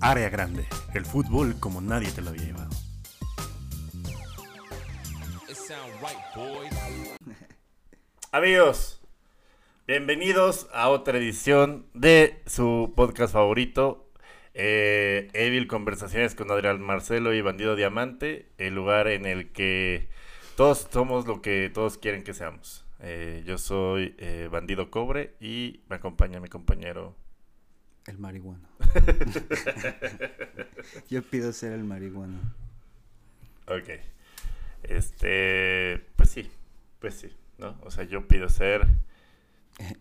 Área Grande, el fútbol como nadie te lo había llevado. Amigos, bienvenidos a otra edición de su podcast favorito, eh, Evil Conversaciones con Adrián Marcelo y Bandido Diamante, el lugar en el que todos somos lo que todos quieren que seamos. Eh, yo soy eh, Bandido Cobre y me acompaña mi compañero. El marihuano. yo pido ser el marihuano. Ok. Este, pues sí, pues sí, ¿no? O sea, yo pido ser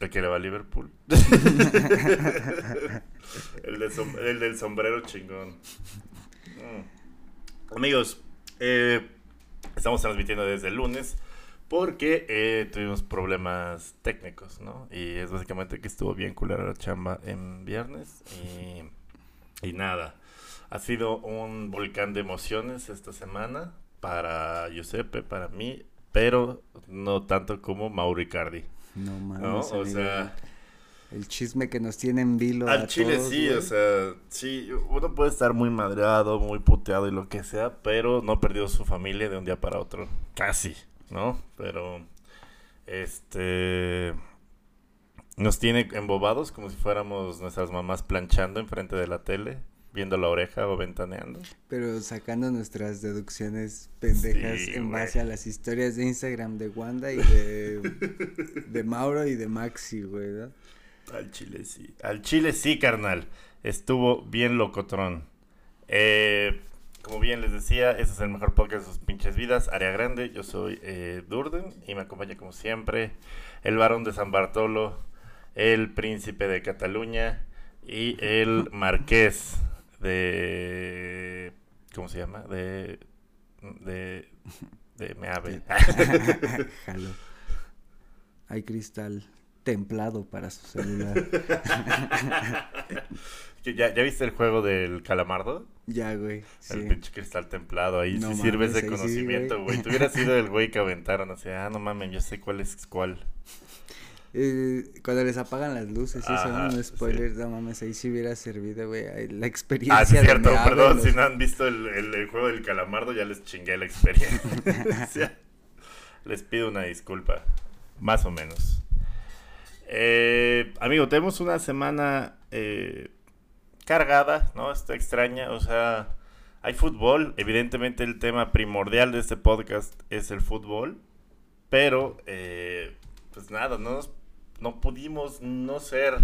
el que le va a Liverpool. el, del sombrero chingón. Mm. Amigos, eh, estamos transmitiendo desde el lunes porque eh, tuvimos problemas técnicos, ¿no? Y es básicamente que estuvo bien culera la chamba en viernes y, y nada. Ha sido un volcán de emociones esta semana para Giuseppe, para mí, pero no tanto como Mauricardi. No mames. O sea, el chisme que nos tiene en vilo. Al chile sí, o sea, sí, uno puede estar muy madreado, muy puteado y lo que sea, pero no perdió su familia de un día para otro. Casi, ¿no? Pero, este, nos tiene embobados como si fuéramos nuestras mamás planchando enfrente de la tele viendo la oreja o ventaneando. Pero sacando nuestras deducciones pendejas en base a las historias de Instagram de Wanda y de, de Mauro y de Maxi, güey, ¿no? Al chile sí. Al chile sí, carnal. Estuvo bien locotrón. Eh, como bien les decía, este es el mejor podcast de sus pinches vidas. Área Grande, yo soy eh, Durden y me acompaña como siempre el varón de San Bartolo, el príncipe de Cataluña y el marqués de... ¿Cómo se llama? De... De... De Meave. Jalo. Hay cristal templado para su celular. ¿Ya, ¿Ya viste el juego del calamardo? Ya, güey. El pinche cristal templado. Ahí sí sirves de conocimiento, güey. Tú hubieras sido el güey que aventaron. O sea, ah, no mames, yo sé cuál es cuál. Eh, cuando les apagan las luces, y son un spoiler, no mames, ahí sí hubiera servido, güey, la experiencia. Ah, sí, cierto, perdón, si no han visto el, el, juego del calamardo, ya les chingué la experiencia. les pido una disculpa, más o menos. Eh, amigo, tenemos una semana eh, cargada, ¿no? Está extraña, o sea, hay fútbol, evidentemente el tema primordial de este podcast es el fútbol, pero, eh, pues nada, no nos no pudimos no ser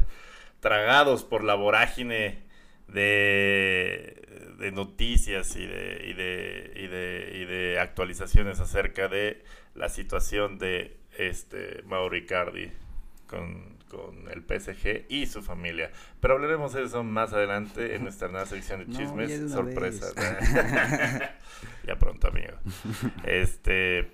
tragados por la vorágine de, de noticias y de, y, de, y, de, y de actualizaciones acerca de la situación de este Mauricardi con, con el PSG y su familia. Pero hablaremos de eso más adelante en nuestra nueva sección de chismes. Sorpresa. ya pronto, amigo. Este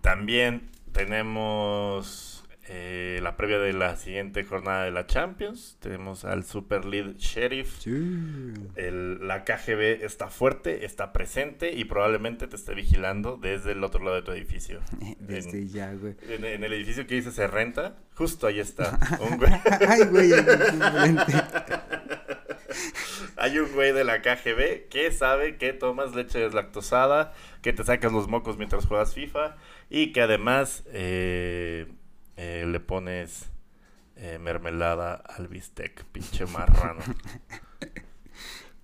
también tenemos eh, la previa de la siguiente jornada de la Champions. Tenemos al Super Lead Sheriff. la KGB está fuerte, está presente y probablemente te esté vigilando desde el otro lado de tu edificio. Desde en, ya, güey. En, el edificio que dice se renta, justo ahí está. un güey. Ay, güey, Hay un güey de la KGB que sabe que tomas leche deslactosada, que te sacas los mocos mientras juegas FIFA y que además eh, eh, le pones eh, mermelada al bistec, pinche marrano.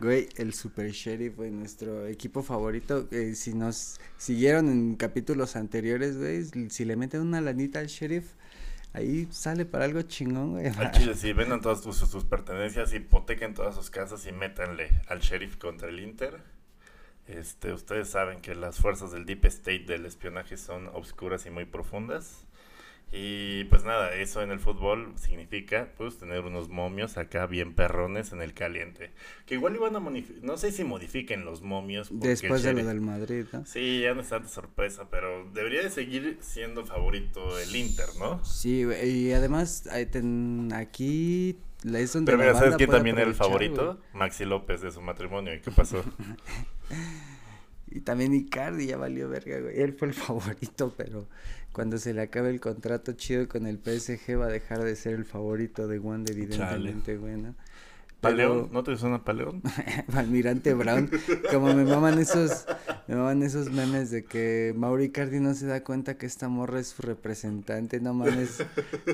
Güey, el Super Sheriff, güey, nuestro equipo favorito. Eh, si nos siguieron en capítulos anteriores, güey, si le meten una lanita al Sheriff, ahí sale para algo chingón, güey. Al chile, sí, vendan todas sus, sus, pertenencias, hipotequen todas sus casas y métanle al Sheriff contra el Inter. Este, ustedes saben que las fuerzas del Deep State del espionaje son obscuras y muy profundas. Y pues nada, eso en el fútbol significa pues tener unos momios acá bien perrones en el caliente. Que igual iban a no sé si modifiquen los momios. Después de lo del Madrid, ¿no? Sí, ya no es tanta sorpresa, pero debería de seguir siendo favorito el Inter, ¿no? Sí, y además aquí es donde Pero mira, ¿sabes quién también era el favorito? Maxi López de su matrimonio. ¿Y qué pasó? Y también Icardi ya valió verga, güey. Él fue el favorito, pero cuando se le acabe el contrato chido con el PSG va a dejar de ser el favorito de Wanda, evidentemente, güey, ¿no? Paleón, ¿no te suena Paleón? Almirante Brown, como me maman esos, me maman esos memes de que Mauri Cardi no se da cuenta que esta morra es su representante, no mames,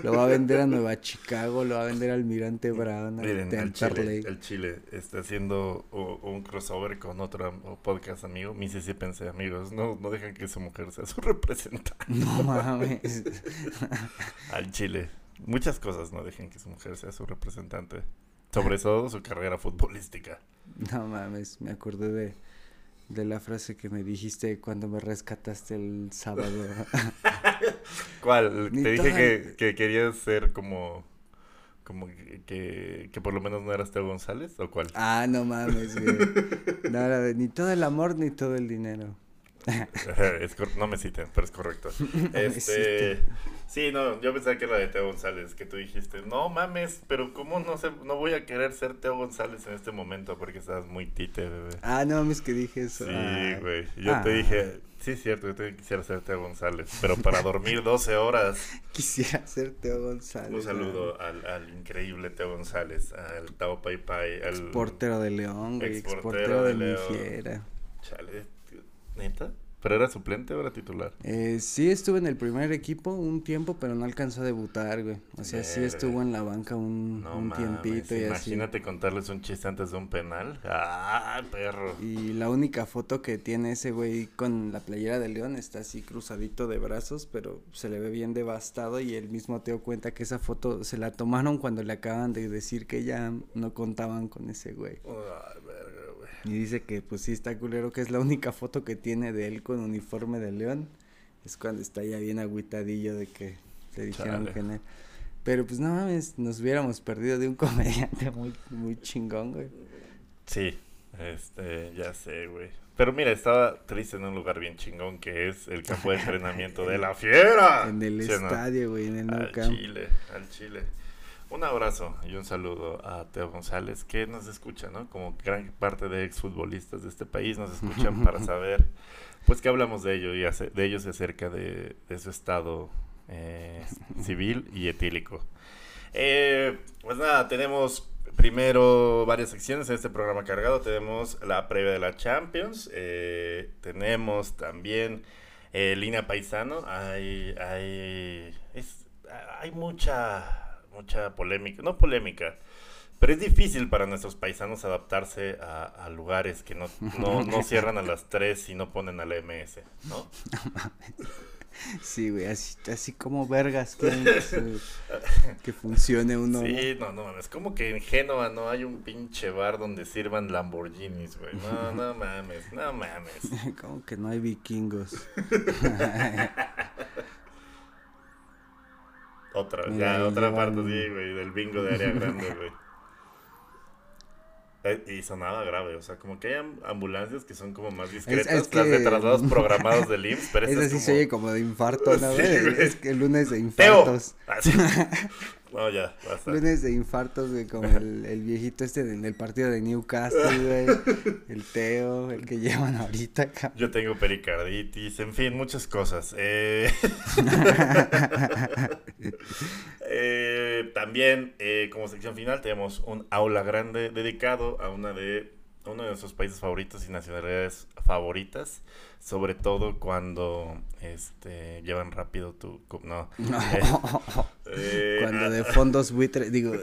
lo va a vender a Nueva Chicago, lo va a vender a Almirante Brown, Miren, el Chile, el Chile está haciendo un crossover con otro podcast amigo, pensé amigos, no, no dejan que su mujer sea su representante. No mames. al Chile. Muchas cosas no dejen que su mujer sea su representante. Sobre todo su carrera futbolística. No mames, me acordé de, de la frase que me dijiste cuando me rescataste el sábado. ¿Cuál? Te dije que, que, querías ser como como que, que, por lo menos no eras Teo González o cuál? Ah, no mames, güey. De ni todo el amor ni todo el dinero. no me citen, pero es correcto. este, sí, no, yo pensaba que era de Teo González, que tú dijiste, no mames, pero ¿cómo no sé, no voy a querer ser Teo González en este momento porque estás muy tite, bebé? Ah, no mames que dije eso. Sí, güey. Yo te dije, sí es cierto, yo te quisiera ser Teo González, pero para dormir 12 horas. Quisiera ser Teo González. Un saludo al, al, increíble Teo González, al Tao Pai Pai, al exportero de León, güey, exportero, de, de León. Chale, ¿Neta? ¿Pero era suplente o era titular? Eh, sí estuve en el primer equipo un tiempo, pero no alcanzó a debutar, güey. O sea, sí estuvo en la banca un, un tiempito y Imagínate contarles un chiste antes de un penal. ¡Ah, perro! Y la única foto que tiene ese güey con la playera de León está así cruzadito de brazos, pero se le ve bien devastado y él mismo te dio cuenta que esa foto se la tomaron cuando le acaban de decir que ya no contaban con ese güey. Ay, verga. Y dice que pues sí está culero, que es la única foto que tiene de él con uniforme de león. Es cuando está ya bien agüitadillo de que le dijeron que no. Pero pues no mames, nos hubiéramos perdido de un comediante muy, muy chingón, güey. Sí, este, ya sé, güey. Pero mira, estaba triste en un lugar bien chingón que es el campo de entrenamiento de la fiera. En el estadio, güey, en el al Chile, al Chile. Un abrazo y un saludo a Teo González, que nos escucha, ¿no? Como gran parte de exfutbolistas de este país nos escuchan para saber, pues, que hablamos de ello y de ellos acerca de, su estado eh, civil y etílico. Eh, pues nada, tenemos primero varias secciones en este programa cargado. Tenemos la previa de la Champions, eh, tenemos también línea paisano. Hay, hay, hay mucha mucha polémica, no polémica, pero es difícil para nuestros paisanos adaptarse a, lugares que no, no, cierran a las 3 y no ponen al MS, ¿no? Sí, güey, así, así como vergas que, que funcione uno. Sí, no, no, es como que en Génova no hay un pinche bar donde sirvan Lamborghinis, güey. No, no mames, no mames. Como que no hay vikingos. Otra, ya, otra parte, sí, güey, del bingo de área grande, güey. Eh, y sonaba grave, o sea, como que hay ambulancias que son como más discretas, las de traslados programados del IMSS, pero esa es sí se oye como de infarto, ¿no? Sí, es que el lunes de infartos. Teo. No, ya, basta. Lunes de infartos, güey, como el, el viejito este en el partido de Newcastle, güey. El Teo, el que llevan ahorita, cabrón. Yo tengo pericarditis, en fin, muchas cosas. Eh... eh, también, eh, como sección final, tenemos un aula grande dedicado a una de uno de nuestros países favoritos y nacionalidades favoritas, sobre todo cuando este llevan rápido tu no, eh, cuando de fondos buitre digo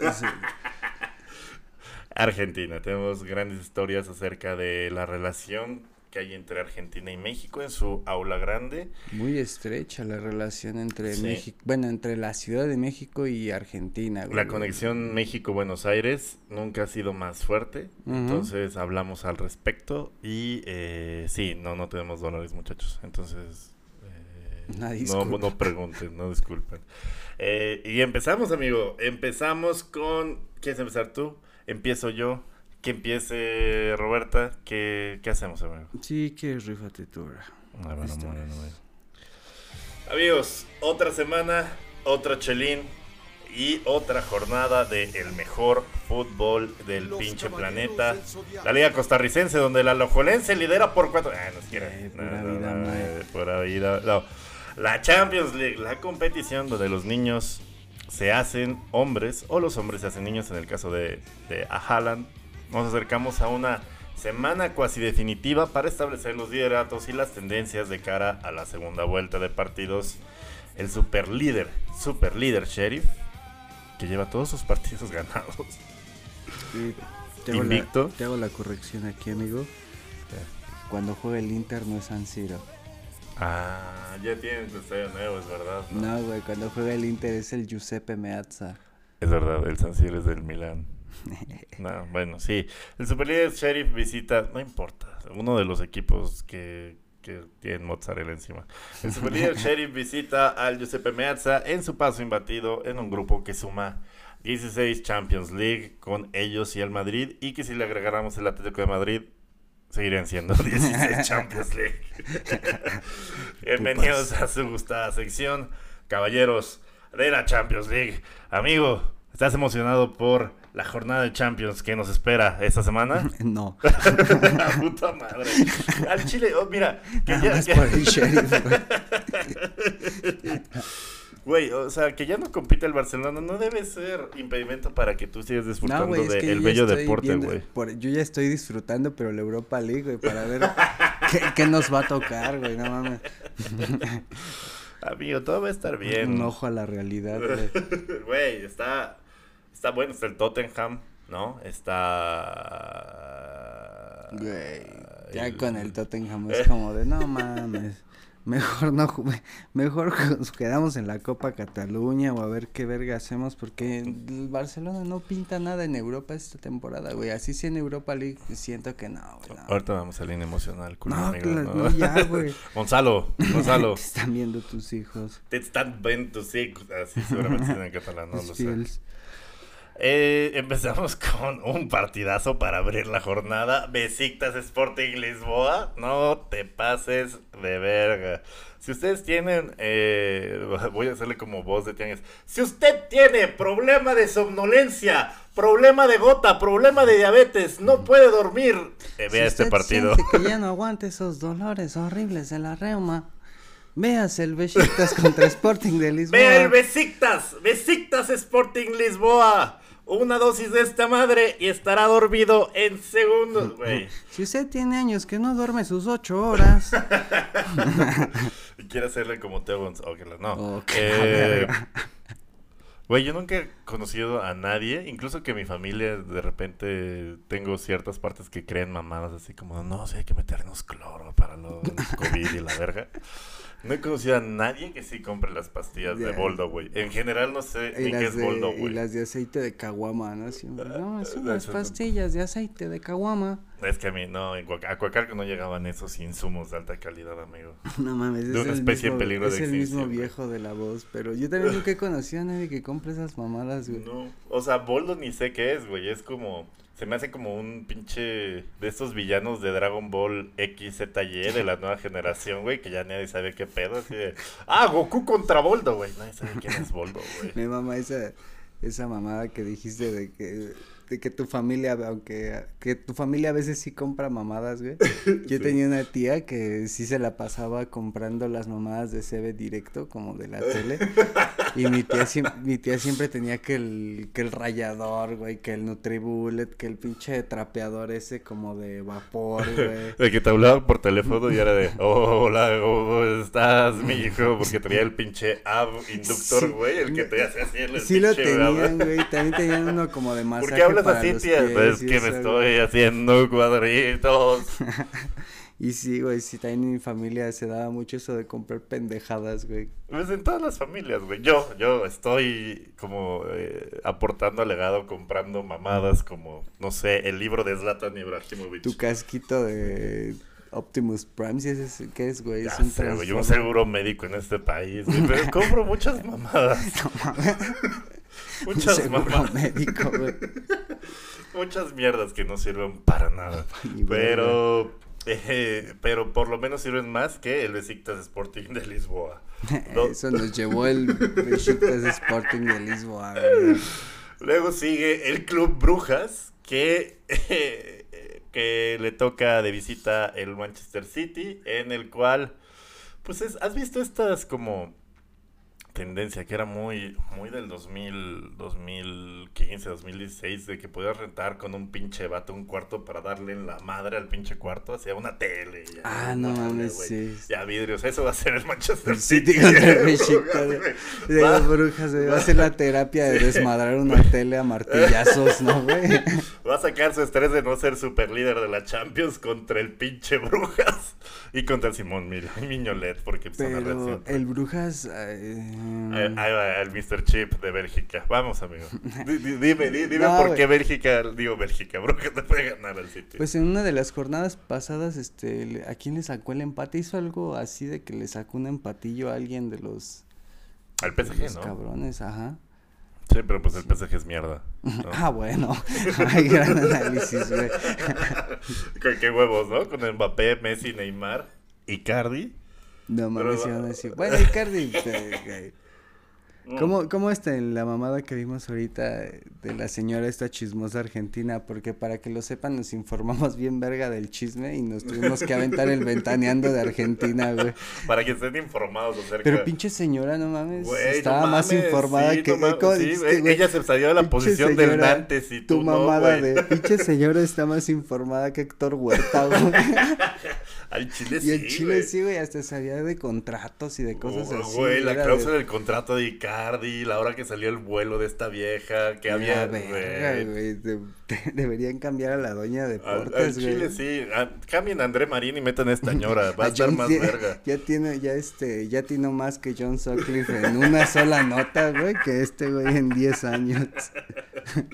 Argentina. Tenemos grandes historias acerca de la relación que hay entre Argentina y México en su aula grande. Muy estrecha la relación entre México, bueno, entre la Ciudad de México y Argentina. La conexión México-Buenos Aires nunca ha sido más fuerte, entonces hablamos al respecto y eh, sí, no, no tenemos dólares muchachos, entonces... Eh, no, no pregunten, no disculpen. Eh, y empezamos, amigo. Empezamos con. ¿Quieres empezar tú? Empiezo yo que empiece Roberta, ¿qué, qué hacemos, amigo? Sí, que rifate tú ah, Amigos, otra semana, otra chelín. y otra jornada del el mejor fútbol del pinche planeta. La Liga Costarricense, donde la Lojolense lidera por cuatro. Ah, no quiere. pura vida, no. La Champions League, la competición donde los niños se hacen hombres o los hombres se hacen niños en el caso de, de Haaland. Nos acercamos a una semana cuasi definitiva para establecer los lideratos y las tendencias de cara a la segunda vuelta de partidos. El super líder, super líder Sheriff, que lleva todos sus partidos ganados. te Invicto. te hago la corrección aquí, amigo. Cuando juega el Inter no es San Siro. Ah, ya tienes tu estadio nuevo, es verdad. No, güey, cuando juega el Inter es el Giuseppe Meazza. Es verdad, el San Siro es del Milán. no, bueno, sí. El Superlíder Sheriff visita, no importa, uno de los equipos que, que tienen mozzarella encima. El Superlíder Sheriff visita al Giuseppe Meazza en su paso imbatido en un grupo que suma 16 Champions League con ellos y el Madrid y que si le agregáramos el Atlético de Madrid seguirían siendo 16 Champions League. Bienvenidos a su gustada sección, caballeros de la Champions League. Amigo, ¿estás emocionado por la jornada de Champions que nos espera esta semana? No. puta madre. Al Chile, oh, mira, que ya, Güey, o sea, que ya no compite el Barcelona no debe ser impedimento para que tú sigas disfrutando del bello deporte, güey. Yo ya estoy disfrutando, pero la Europa League, güey, para ver qué, nos va a tocar, güey, no mames. Amigo, todo va a estar bien. Un ojo a la realidad, güey. Güey, está, está bueno, está el Tottenham, ¿no? Está... Güey, ya con el Tottenham es como de, no mames. Mejor no, mejor nos quedamos en la Copa Cataluña o a ver qué verga hacemos porque el Barcelona no pinta nada en Europa esta temporada, güey. Así sí en Europa League siento que no, güey. Ahorita vamos a línea emocional, no, ¿no? ya, güey. Gonzalo, Gonzalo. Te están viendo tus hijos. Te están viendo tus hijos. Así seguramente en catalán, no lo sé. Eh, empezamos con un partidazo para abrir la jornada. Besiktas Sporting Lisboa. No te pases de verga. Si ustedes tienen, eh, voy a hacerle como voz de tianguis. Si usted tiene problema de somnolencia, problema de gota, problema de diabetes, no puede dormir, eh, vea este partido. que ya no aguante esos dolores horribles de la reuma. Veas el Besiktas contra Sporting de Lisboa. Vea el Besiktas, Besiktas Sporting Lisboa una dosis de esta madre y estará dormido en segundos, güey. Si usted tiene años que no duerme sus ocho horas. y quiere hacerle como González. No. Eh, güey, yo nunca he conocido a nadie, incluso que mi familia de repente tengo ciertas partes que creen mamadas así como, no, sí hay que meternos cloro para los COVID y la verga. No he conocido a nadie que sí compre las pastillas de boldo, güey. En general no sé ni qué es boldo, güey. Y las de aceite de caguama, ¿no? no, son las pastillas de aceite de caguama. Es que a mí, no, a Coacarco no llegaban esos insumos de alta calidad, amigo. No mames, de una especie en peligro de extinción. Es el mismo viejo de la voz, pero yo también nunca he conocido a nadie que compre esas mamadas, güey. No, o sea, boldo ni sé qué es, güey. Es como se me hace como un pinche de estos villanos de Dragon Ball X, Z, Y de la nueva generación, güey, que ya nadie sabe qué pedo. Así de, ah, Goku contra Boldo, güey. Nadie sabe quién es Boldo, güey. Mi mamá, esa, esa mamada que dijiste de que de que tu familia, aunque que tu familia a veces sí compra mamadas, güey. Yo tenía una tía que sí se la pasaba comprando las mamadas de CB directo, como de la tele. Y mi tía, mi tía siempre tenía que el, que el rayador, güey, que el Nutribullet, que el pinche trapeador ese como de vapor, güey. De que te hablaba por teléfono y era de, hola, ¿cómo estás, mi hijo? Porque tenía el pinche ab inductor, güey, el que te hacía así el Sí lo tenían, güey, también tenían uno como de masaje así, tía? Pues que me estoy haciendo cuadritos. y sí, güey, sí, también en mi familia se daba mucho eso de comprar pendejadas, güey. Pues en todas las familias, güey. Yo, yo estoy como eh, aportando al legado, comprando mamadas como, no sé, el libro de Zlatan Ibrahimovic. Tu casquito de Optimus Prime, si es, ¿qué es, güey? es un sé, güey, un seguro médico en este país, güey, pero compro muchas mamadas. Muchas mamadas. Muchas mierdas que no sirven para nada. Pero Eh, pero por lo menos sirven más que el Besiktas Sporting de Lisboa. ¿no? Eso nos llevó el Besiktas Sporting de Lisboa. güey. Luego sigue el Club Brujas, que, que le toca de visita el Manchester City, en el cual, pues es, has visto estas como tendencia que era muy, muy del 2000, 2015, 2016, de que podías rentar con un pinche vato un cuarto para darle en la madre al pinche cuarto, hacia una tele. ya, Ah, no mames, sí. Ya vidrios, eso va a ser el Manchester El City. City contra el Besiktas. güey. De Va- las brujas, va a ser la terapia de desmadrar una tele a martillazos, ¿no, güey? Va a sacar su estrés de no ser super líder de la Champions contra el pinche Brujas y contra el Simón Mil- Miñolet, porque pues, son la red Pero el Brujas. eh, Ahí, ahí va el Mr. Chip de Bélgica. Vamos, amigo. Di- di- dime, di- dime No, por qué Bélgica, digo Bélgica, Brujas te puede ganar al City. Pues en una de las jornadas pasadas, este, ¿a quién le sacó el empate? Hizo algo así de que le sacó un empatillo a alguien de los, al de PSG, los ¿no? cabrones, ajá. Sí, pero pues el PSG es mierda. ¿no? Ah, bueno. Ay, gran análisis, güey. Con qué huevos, ¿no? Con Mbappé, Messi, Neymar, Icardi. No mames, iban a decir. Bueno, Icardi. eh, ¿Cómo, ¿Cómo está en la mamada que vimos ahorita de la señora esta chismosa argentina? Porque para que lo sepan, nos informamos bien verga del chisme y nos tuvimos que aventar el ventaneando de Argentina, güey. Para que estén informados acerca Pero pinche señora, no mames, Güey, estaba no más informada sí, que... no mames, ¿cómo sí, dijiste, güey, güey? Ella se salió de la posición del señora, Nantes y tú Tu no, mamada güey. de pinche señora está más informada que Héctor Huerta, güey. Al Chile y sí, en Chile güey. sí, güey, hasta sabía de contratos y de cosas Oh, así. Güey, la cláusula de- del contrato de Icardi, la hora que salió el vuelo de esta vieja, que había... La verga, güey. güey, de- de- deberían cambiar a la doña de Al, al deportes, güey. Chile sí, Ah, cambien a André Marín y metan a esta señora, va a A estar más verga. Ya tiene, ya este, ya tiene más que John Sutcliffe en una sola nota, güey, que este güey en 10 años.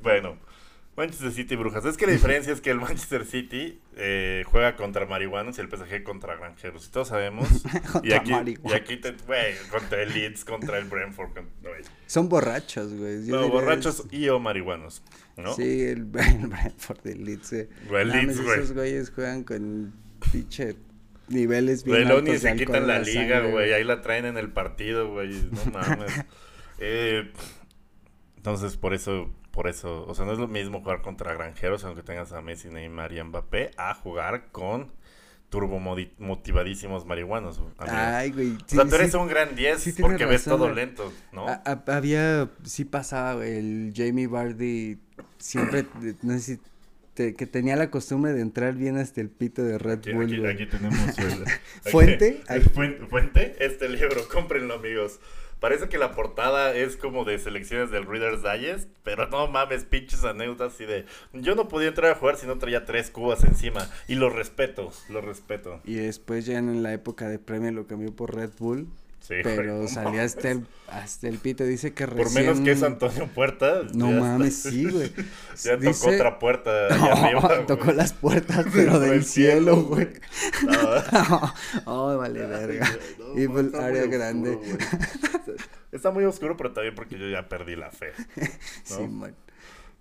Bueno, Manchester City Brujas. Es que la diferencia es que el Manchester City eh, juega contra marihuanos y el PSG contra granjeros. Y todos sabemos. y Contra aquí, y aquí te, contra el Leeds, contra el Brentford. Son borrachos, güey. No, borrachos y o marihuanos, ¿no? Sí, el, el Brentford, el Leeds, eh. El Leeds, güey. Esos güeyes juegan con pinche niveles bien Güey, ni se quitan la la liga, güey. Ahí la traen en el partido, güey. No mames. Eh, entonces, por eso, por eso, o sea, no es lo mismo jugar contra granjeros, aunque tengas a Messi, Neymar y Mbappé, a jugar con turbo motivadísimos marihuanos. Ay, güey. o sea, sí, tú eres sí. un gran 10 sí porque ves razón, todo güey. lento, ¿no? A- a- había, sí pasaba, el Jamie Vardy siempre, no sé si, te- que tenía la costumbre de entrar bien hasta el pito de Red Aquí, Bull, aquí- güey. aquí tenemos el- aquí- ¿Fuente? ¿Fuente? Este libro, cómprenlo, amigos. Parece que la portada es como de selecciones del Reader's Digest, pero no mames, pinches anécdotas así de... Yo no podía entrar a jugar si no traía tres cubas encima. Y lo respeto, lo respeto. Y después ya en la época de premio lo cambió por Red Bull, Sí, pero güey, salía mames. hasta el, hasta el pito, dice que Por recién... menos que es Antonio Puerta. No mames, está- sí, güey. Ya tocó otra puerta No, arriba, güey. tocó las puertas, pero Por del el cielo, cielo, güey. No. oh, vale, verga. Y no, pues, área grande. Está muy oscuro, pero también porque yo ya perdí la fe. Sí, man.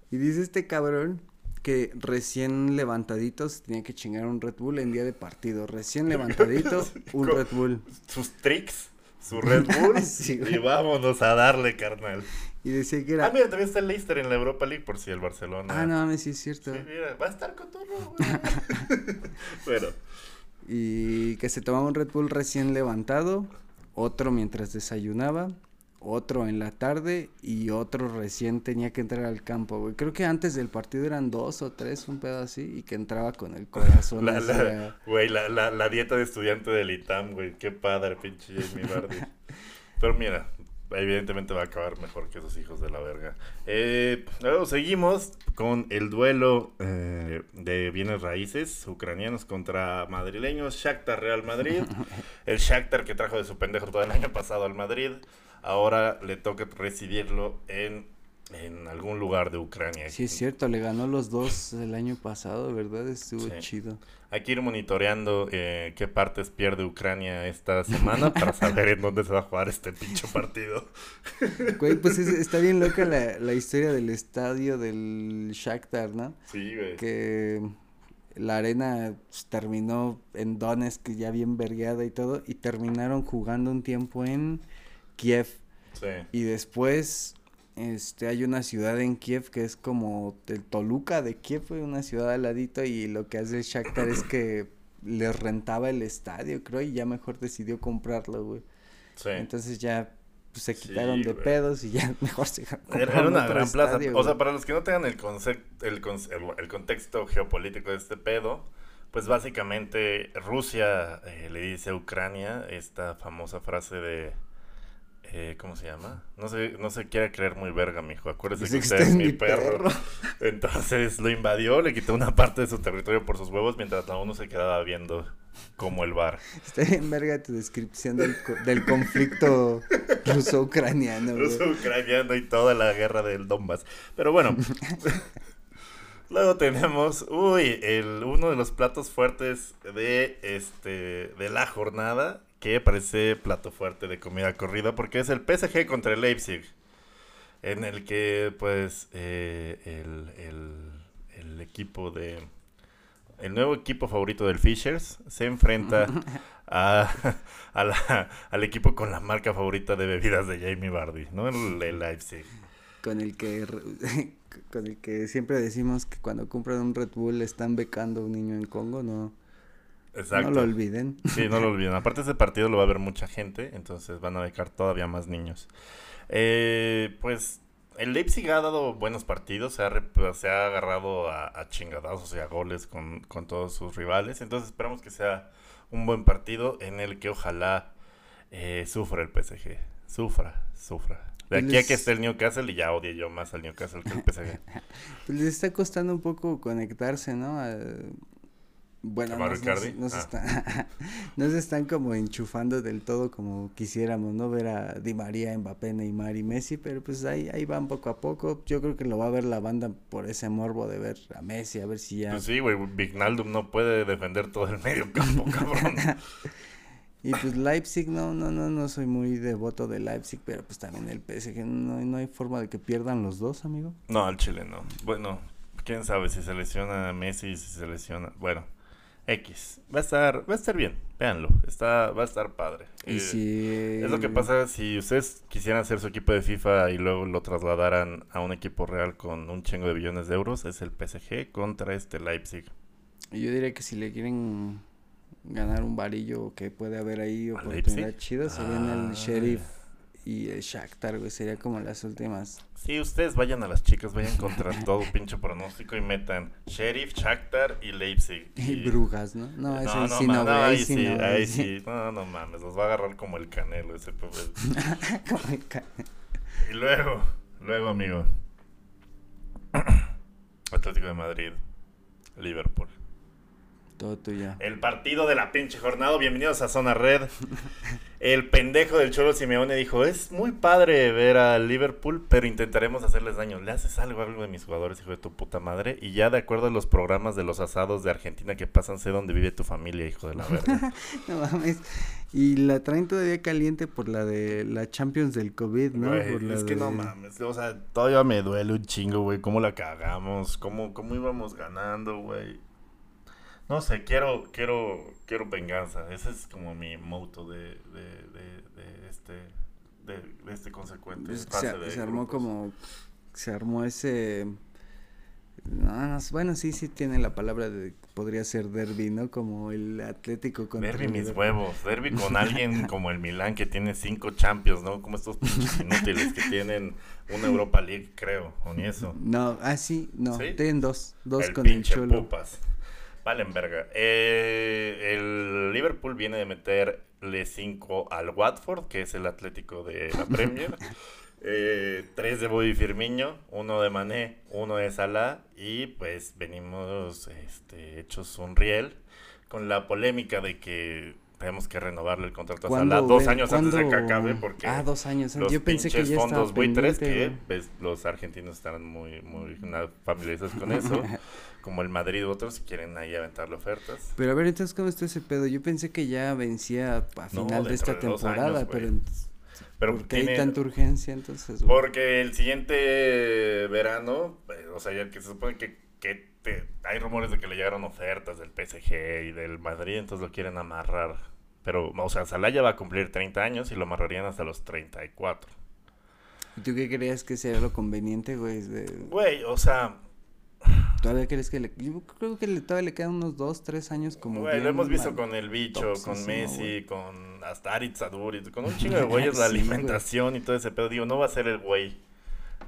Y dice este cabrón que recién levantaditos tenía que chingar un Red Bull en día de partido. Recién levantadito, un Red Bull. Sus tricks, su Red Bull. Sí, y vámonos a darle, carnal. Y decía que Ah, era. mira, también está el Leicester en la Europa League por si el Barcelona. Ah, no sí es cierto. Sí, mira, va a estar con todo. Bueno, Y que se tomaba un Red Bull recién levantado, otro mientras desayunaba, otro en la tarde y otro recién tenía que entrar al campo, güey. Creo que antes del partido eran dos o tres, un pedo así, y que entraba con el corazón la, la, güey, la, la, la dieta de estudiante del ITAM, güey. Qué padre, pinche Jamie Vardy. Pero mira, evidentemente va a acabar mejor que esos hijos de la verga. Eh, luego seguimos con el duelo eh, de bienes raíces ucranianos contra madrileños. Shakhtar Real Madrid. El Shakhtar que trajo de su pendejo todo el año pasado al Madrid. Ahora le toca residirlo en, en algún lugar de Ucrania. Sí, es cierto, le ganó los dos el año pasado, ¿verdad? Estuvo Sí. chido. Hay que ir monitoreando eh, qué partes pierde Ucrania esta semana para saber en dónde se va a jugar este pinche partido. Güey, pues es- está bien loca la, la historia del estadio del Shakhtar, ¿no? Sí, güey. Que la arena pues, terminó en Donetsk ya bien vergueada y todo, y terminaron jugando un tiempo en Kiev. Sí. Y después, este, hay una ciudad en Kiev que es como el Toluca de Kiev, una ciudad al ladito, y lo que hace el Shakhtar es que les rentaba el estadio, creo, y ya mejor decidió comprarlo, güey. Sí. Entonces ya pues, se Sí, quitaron de güey. pedos y ya mejor se Era, una gran plaza. O sea, para los que no tengan el, concept, el, con- el- el contexto geopolítico de este pedo, pues básicamente Rusia eh, le dice a Ucrania esta famosa frase de... eh, ¿Cómo se llama? No se, no se quiere creer muy verga, mijo. Acuérdese que usted es mi perro. Entonces lo invadió, le quitó una parte de su territorio por sus huevos mientras la ONU se quedaba viendo como el bar. Está bien verga tu descripción del, co- del conflicto ruso-ucraniano, güey. ruso ucraniano y toda la guerra del Donbass. Pero bueno. Luego tenemos, uy, el, uno de los platos fuertes de este de la jornada, que parece plato fuerte de comida corrida, porque es el PSG contra el Leipzig, en el que pues eh, el, el- el equipo de el nuevo equipo favorito del Fishers se enfrenta a, a la- al equipo con la marca favorita de bebidas de Jamie Vardy, ¿no? El, el Leipzig. Con el que con el que siempre decimos que cuando compran un Red Bull están becando a un niño en Congo, no, Exacto. no lo olviden. Sí, no lo olviden. Aparte, ese partido lo va a ver mucha gente, entonces van a becar todavía más niños. Eh, pues el Leipzig ha dado buenos partidos, se ha, se ha agarrado a, a chingadazos y a goles con, con todos sus rivales, entonces esperamos que sea un buen partido en el que ojalá eh, sufra el PSG. Sufra, sufra. De aquí a que esté el Newcastle y ya odie yo más al Newcastle que el PSG. Pues les está costando un poco conectarse, ¿no? A- bueno, ¿A no, Mauro no Icardi? se- no se Ah. está- no se están como enchufando del todo como quisiéramos, ¿no? Ver a Di María, Mbappé, Neymar y Messi, pero pues ahí, ahí van poco a poco. Yo creo que lo va a ver la banda por ese morbo de ver a Messi, a ver si ya... Pues sí, güey, Vignaldum no puede defender todo el medio campo, cabrón. Y pues Leipzig, no, no, no, no soy muy devoto de Leipzig, pero pues también el PSG, no, no hay forma de que pierdan los dos, amigo. No, al Chile no. Bueno, quién sabe si se lesiona Messi, si se lesiona. Bueno, X. Va a estar, va a estar bien. Véanlo. Está, va a estar padre. Y Eh, si... Es lo que pasa si ustedes quisieran hacer su equipo de FIFA y luego lo trasladaran a un equipo real con un chingo de billones de euros, es el PSG contra este Leipzig. Yo diría que si le quieren ganar un varillo que puede haber ahí ¿A oportunidad Leipzig? chida, serían Ah. el Sheriff y el Shakhtar, güey, sería como las últimas. Sí, ustedes vayan a las chicas, vayan contra todo pinche pronóstico y metan Sheriff, Shakhtar y Leipzig. Y Brujas, ¿no? No, ese no, sí no, no, güey, ahí ahí sí sí, no, ahí sí. No, no mames, los va a agarrar como el canelo ese pobre. Como el ca- Y luego, luego, amigo. Atlético de Madrid, Liverpool. Todo tuyo. El partido de la pinche jornada. Bienvenidos a Zona Red. El pendejo del Cholo Simeone dijo: Es muy padre ver al Liverpool, pero intentaremos hacerles daño. Le haces algo a algo de mis jugadores, hijo de tu puta madre. Y ya de acuerdo a los programas de los asados de Argentina que pasan, sé dónde vive tu familia, hijo de la verga. No mames. Y la traen todavía caliente por la de la Champions del COVID, ¿no? Güey, Por la es que no mames, o sea, todavía me duele un chingo, güey, cómo la cagamos, cómo, cómo íbamos ganando, güey. No sé, quiero, quiero, quiero venganza. Ese es como mi moto de, de, de, de este, de, de este consecuente. Pues, fase se, de se armó como se armó ese no, no, bueno sí sí tiene la palabra de podría ser derby no como el Atlético contra Derby mis huevos, derby con alguien como el Milán que tiene cinco champions, ¿no? Como estos pinches inútiles que tienen una Europa League, creo, o ni eso. no ah sí no ¿Sí? tienen dos dos el con el Cholo pupas. Valen verga. Eh, el Liverpool viene de meterle 5 al Watford, que es el Atlético de la Premier. Eh, tres de Bobby Firmino, uno de Mané, uno de Salah y pues venimos este, hechos un riel con la polémica de que tenemos que renovarle el contrato a ¿Cuándo, Salah dos años antes de que acabe porque ah dos años. los yo pensé que ya fondos buitres que pues, los argentinos están muy muy familiarizados con eso como el Madrid u otros quieren ahí aventarle ofertas pero a ver entonces cómo está ese pedo yo pensé que ya vencía a No, final de esta de temporada años, pero pero ¿por qué hay tiene- tanta urgencia entonces güey? porque el siguiente verano eh, o sea ya que se supone que, que te- hay rumores de que le llegaron ofertas del PSG y del Madrid, entonces lo quieren amarrar. Pero, o sea, Salah ya va a cumplir 30 años y lo amarrarían hasta los 34. ¿Y tú qué creías que sería lo conveniente, güey? De... Güey, o sea, ¿Todavía crees que le.? Yo creo que le, todavía le quedan unos dos, tres años como. Güey, lo hemos visto con el bicho, con Messi, con hasta Aritz con un chingo de güeyes, la alimentación y todo ese pedo. Digo, no va a ser el güey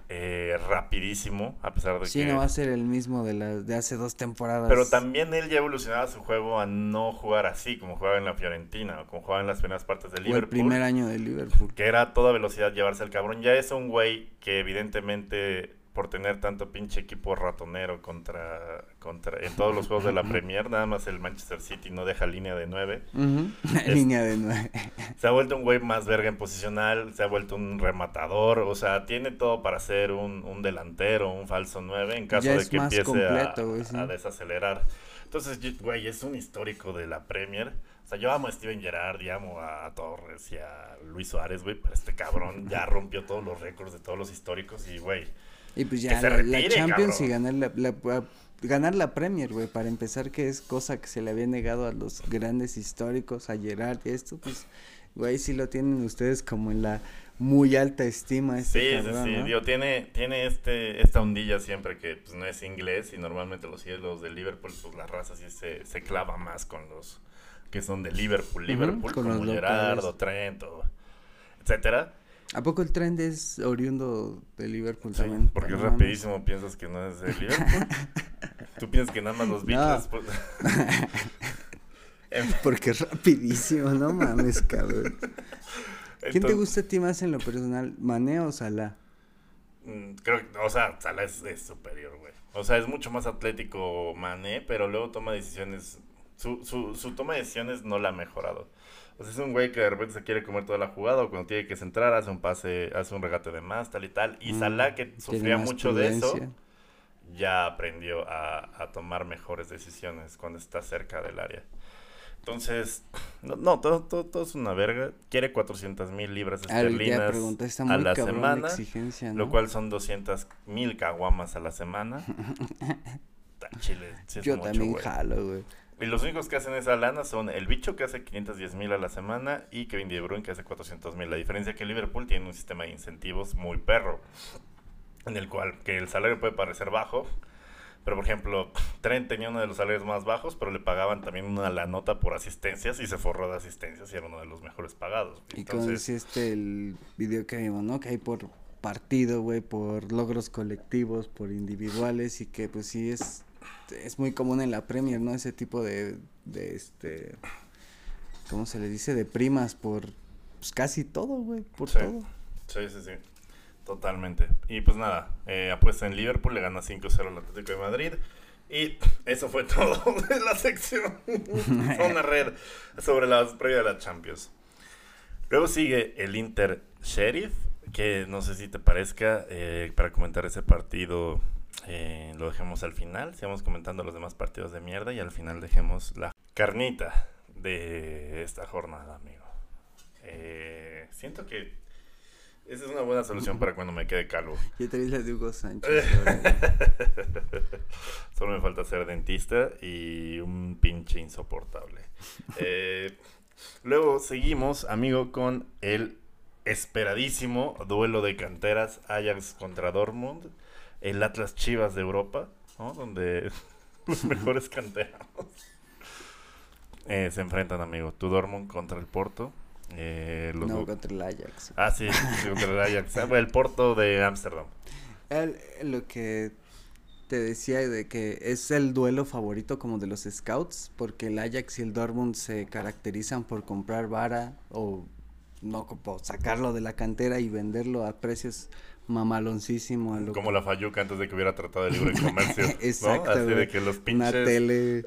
eh, rapidísimo, a pesar de sí, que... Sí, no va a ser el mismo de, la, de hace dos temporadas. Pero también él ya evolucionaba su juego a no jugar así, como jugaba en la Fiorentina, o como jugaba en las primeras partes de Liverpool. El primer año de Liverpool. Que era a toda velocidad llevarse al cabrón. Ya es un güey que evidentemente por tener tanto pinche equipo ratonero contra, contra en todos los juegos de la Premier, nada más el Manchester City no deja línea de nueve. línea de nueve. Se ha vuelto un güey más verga en posicional, se ha vuelto un rematador, o sea, tiene todo para ser un, un delantero, un falso nueve, en caso de que empiece a, desacelerar. Entonces, güey, es un histórico de la Premier. O sea, yo amo a Steven Gerrard y amo a Torres y a Luis Suárez, güey, pero este cabrón ya rompió todos los récords de todos los históricos y, güey, y pues ya la, Champions y ganar la, ganar la Premier, güey, para empezar, que es cosa que se le había negado a los grandes históricos, a Gerard y esto, pues, güey, sí lo tienen ustedes como en la muy alta estima. Este sí, sí, sí, tiene, tiene este, esta ondilla siempre que pues, no es inglés y normalmente los los de Liverpool, pues la raza sí se, se clava más con los que son de Liverpool, Liverpool, como Gerardo, Trent, etcétera. ¿A poco el trend es oriundo de Liverpool también? Porque es rapidísimo, piensas que no es de Liverpool. Tú piensas que nada más los Beatles. Pues... porque es rapidísimo, no mames, cabrón. ¿Quién te gusta a ti más en lo personal, Mané o Salah? Mm, creo que, o sea, Salah es, superior, güey. O sea, es mucho más atlético Mané, pero luego toma decisiones. Su, su, su toma de decisiones no la ha mejorado. O sea, es un güey que de repente se quiere comer toda la jugada o cuando tiene que centrar hace un pase, hace un regate de más, tal y tal. Y mm, Salah, que sufría mucho de eso, ya aprendió a, tomar mejores decisiones cuando está cerca del área. Entonces, no, todo, todo, es una verga. Quiere 400 mil libras esterlinas a la semana, lo cual son 200 mil caguamas a la semana. Chile, Yo también jalo, güey. Y los únicos que hacen esa lana son el bicho que hace 510 mil a la semana y Kevin De Bruyne que hace 400 mil. La diferencia es que Liverpool tiene un sistema de incentivos muy perro, en el cual que el salario puede parecer bajo, pero por ejemplo, Trent tenía uno de los salarios más bajos, pero le pagaban también una la nota por asistencias y se forró de asistencias y era uno de los mejores pagados. Y como este el video que vimos, ¿no? Que hay por partido, güey, por logros colectivos, por individuales y que pues sí es es muy común en la Premier, ¿no? Ese tipo de, de este, ¿cómo se le dice? De primas por pues, casi todo, güey, por todo. Sí, sí, sí. Totalmente. Y pues nada, eh, apuesta en Liverpool, le gana 5-0 al Atlético de Madrid. Y eso fue todo de la sección. una red sobre las previas de la Champions. Luego sigue el Inter Sheriff, que no sé si te parezca, eh, para comentar ese partido eh, lo dejemos al final. Sigamos comentando los demás partidos de mierda y al final dejemos la carnita de esta jornada, amigo. Eh, siento que esa es una buena solución para cuando me quede calvo. Yo te vi la de Hugo Sánchez. Solo me falta ser dentista y un pinche insoportable. Eh, luego seguimos, amigo, con el esperadísimo duelo de canteras Ajax contra Dortmund el Atlas Chivas de Europa, ¿no? Donde los mejores canteranos eh, se enfrentan, amigo. Tu Dortmund contra el Porto. Eh, no, contra el Ajax. Ah, sí, contra el Ajax. Ah, el Porto de Ámsterdam. Lo que te decía de que es el duelo favorito como de los scouts, porque el Ajax y el Dortmund se caracterizan por comprar vara o no sacarlo de la cantera y venderlo a precios mamaloncísimo. Como la Fayuca antes de que hubiera tratado de libre comercio. Exacto. Así de que los pinches. Una tele.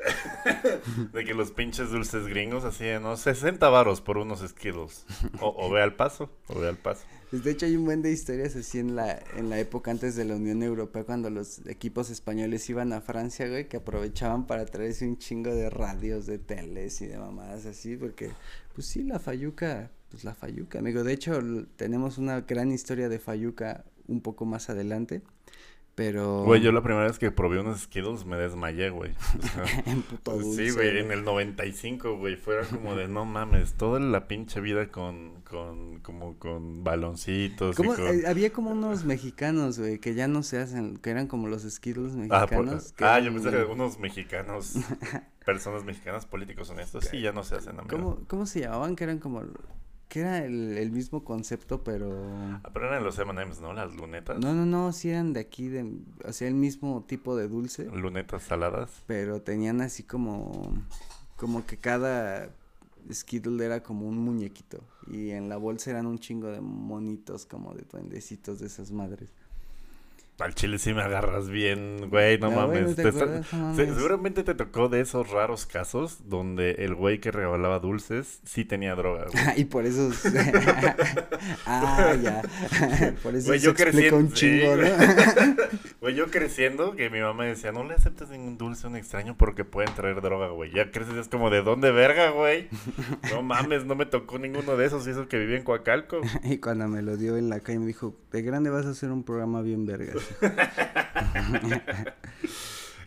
de que los pinches dulces gringos, así, ¿no? 60 varos por unos esquilos. O, ve al paso, o ve al paso. Pues, de hecho, hay un buen de historias así en la, en la época antes de la Unión Europea, cuando los equipos españoles iban a Francia, güey, que aprovechaban para traerse un chingo de radios, de teles y de mamadas así, porque, pues sí, la Fayuca pues la Fayuca, amigo. De hecho, tenemos una gran historia de Fayuca un poco más adelante. Pero. Güey, yo la primera vez que probé unos Skittles me desmayé, güey. O sea, en puto dulce. sí, güey, en el 95, güey. Fuera como de, no mames, toda la pinche vida con, con, como con baloncitos. y Eh, había como unos mexicanos, güey, que ya no se hacen, que eran como los Skittles Ah, por- mexicanos. que ah, eran yo pensé que algunos mexicanos, personas mexicanas, políticos honestos, sí, ya no se hacen, amigo. ¿Cómo, ¿Cómo se llamaban? Que eran como, que era el, el mismo concepto, pero... Ah, pero eran los M&M's, ¿no? Las lunetas. No, no, no, sí eran de aquí, de, o sea, el mismo tipo de dulce, Lunetas saladas. pero tenían así como, como que cada Skittle era como un muñequito, y en la bolsa eran un chingo de monitos, como de duendecitos de esas madres. Al chile sí me agarras bien, güey, no mames. seguramente te tocó de esos raros casos donde el güey que regalaba dulces sí tenía droga, güey. y por eso. ah, ya. por eso Güey, se yo un chingo, sí, ¿no? Güey, yo creciendo, que mi mamá decía, no le aceptes ningún dulce a un extraño porque pueden traer droga, güey. Ya creces, es como, ¿de dónde verga, güey? No mames, no me tocó ninguno de esos y esos que viví en Coacalco. y cuando me lo dio en la calle me dijo, de grande vas a hacer un programa bien vergas.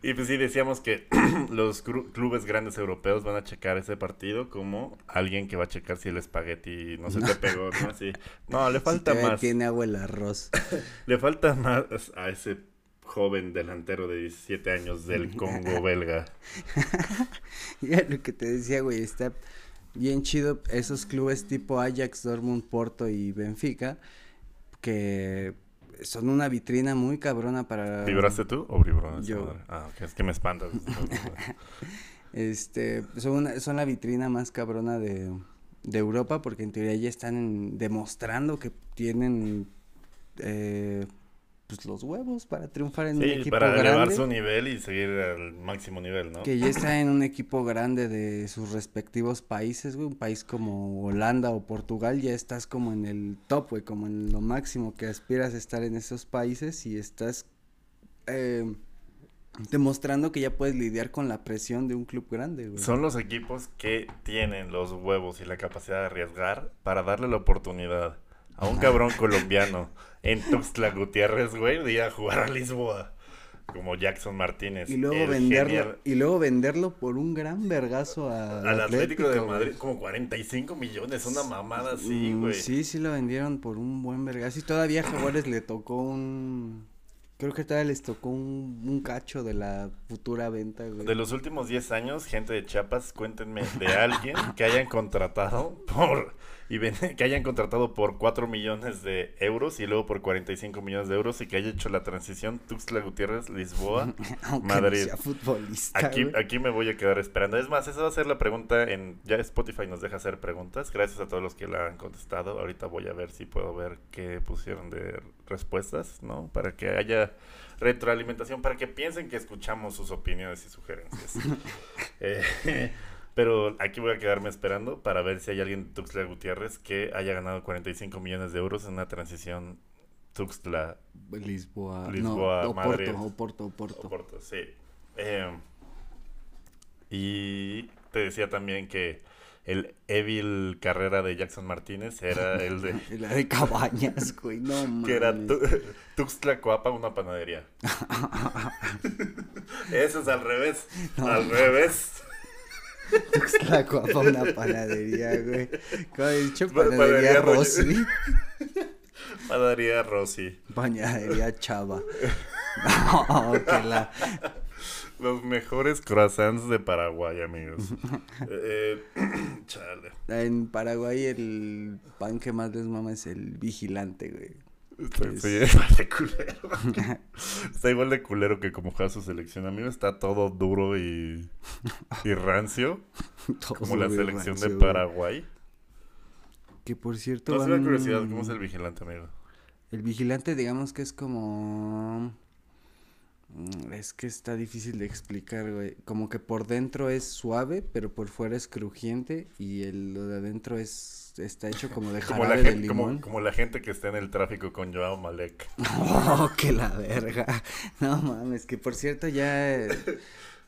Y pues sí, decíamos que los clubes grandes europeos van a checar ese partido como alguien que va a checar si el espagueti no se te pegó, ¿no? Así, no, le Si falta todavía más. Tiene agua el arroz. Le falta más a ese joven delantero de 17 años del Congo belga. Ya lo que te decía, güey, está bien chido esos clubes tipo Ajax, Dortmund, Porto y Benfica, que son una vitrina muy cabrona para... ¿Vibraste tú o vibró Yo. Ah, ok, es que me espantas. Este, son, una- son la vitrina más cabrona de, de Europa porque en teoría ya están en- demostrando que tienen eh, pues los huevos para triunfar en un equipo para elevar grande. su nivel y seguir al máximo nivel, ¿no? Que ya está en un equipo grande de sus respectivos países, güey. Un país como Holanda o Portugal, ya estás como en el top, güey, como en lo máximo que aspiras a estar en esos países y estás eh, demostrando que ya puedes lidiar con la presión de un club grande, güey. Son los equipos que tienen los huevos y la capacidad de arriesgar para darle la oportunidad a un cabrón colombiano en Tuxtla Gutiérrez, güey, de ir a jugar a Lisboa. Como Jackson Martínez. Y luego venderlo, genial- y luego venderlo por un gran vergazo a- Al Atlético, de güey. Madrid, como 45 millones, una mamada así, Mm, güey. Sí, sí lo vendieron por un buen vergazo. Y todavía a Jaguares le tocó un. Creo que todavía les tocó un, un cacho de la futura venta, güey. De los últimos 10 años, gente de Chiapas, cuéntenme de alguien que hayan contratado por y ven- que hayan contratado por 4 millones de euros y luego por 45 millones de euros y que haya hecho la transición Tuxtla Gutiérrez, Lisboa. Madrid. no sea futbolista. Aquí, aquí me voy a quedar esperando. Es más, esa va a ser la pregunta en... Ya Spotify nos deja hacer preguntas. Gracias a todos los que la han contestado. Ahorita voy a ver si puedo ver qué pusieron de respuestas, ¿no? Para que haya retroalimentación, para que piensen que escuchamos sus opiniones y sugerencias. Eh, pero aquí voy a quedarme esperando para ver si hay alguien de Tuxtla Gutiérrez que haya ganado 45 millones de euros en una transición Tuxtla Lisboa. Lisboa, no, Madrid. Oporto, Oporto, Oporto. Oporto, sí. Eh, y te decía también que el Evil carrera de Jackson Martínez era el de... La de cabañas, güey, no mames. que era tu- Tuxtla Coapa, una panadería. Eso es al revés. al revés. Tuxtlacoapa, una panadería, güey. Como he dicho, Pa- panadería. Rossi. Panadería Rossi. Panadería Chava. No, que la... Los mejores croissants de Paraguay, amigos. Eh, chale. En Paraguay el pan que más les mama es el vigilante, güey. Está, Es- igual de culero. Está igual de culero que como juega su selección. A mí está todo duro y, y rancio, como la selección de rancio. Paraguay. Que por cierto No van- curiosidad, ¿cómo es el vigilante, amigo? El vigilante, digamos que es como... mm, Es que está difícil de explicar, güey. Como que por dentro es suave, pero por fuera es crujiente. Y el, lo de adentro es... Está hecho como de Como la, jarabe de gente, como, limón. como la gente que está en el tráfico con Joao Malek. Oh, que la verga. No mames, que por cierto ya...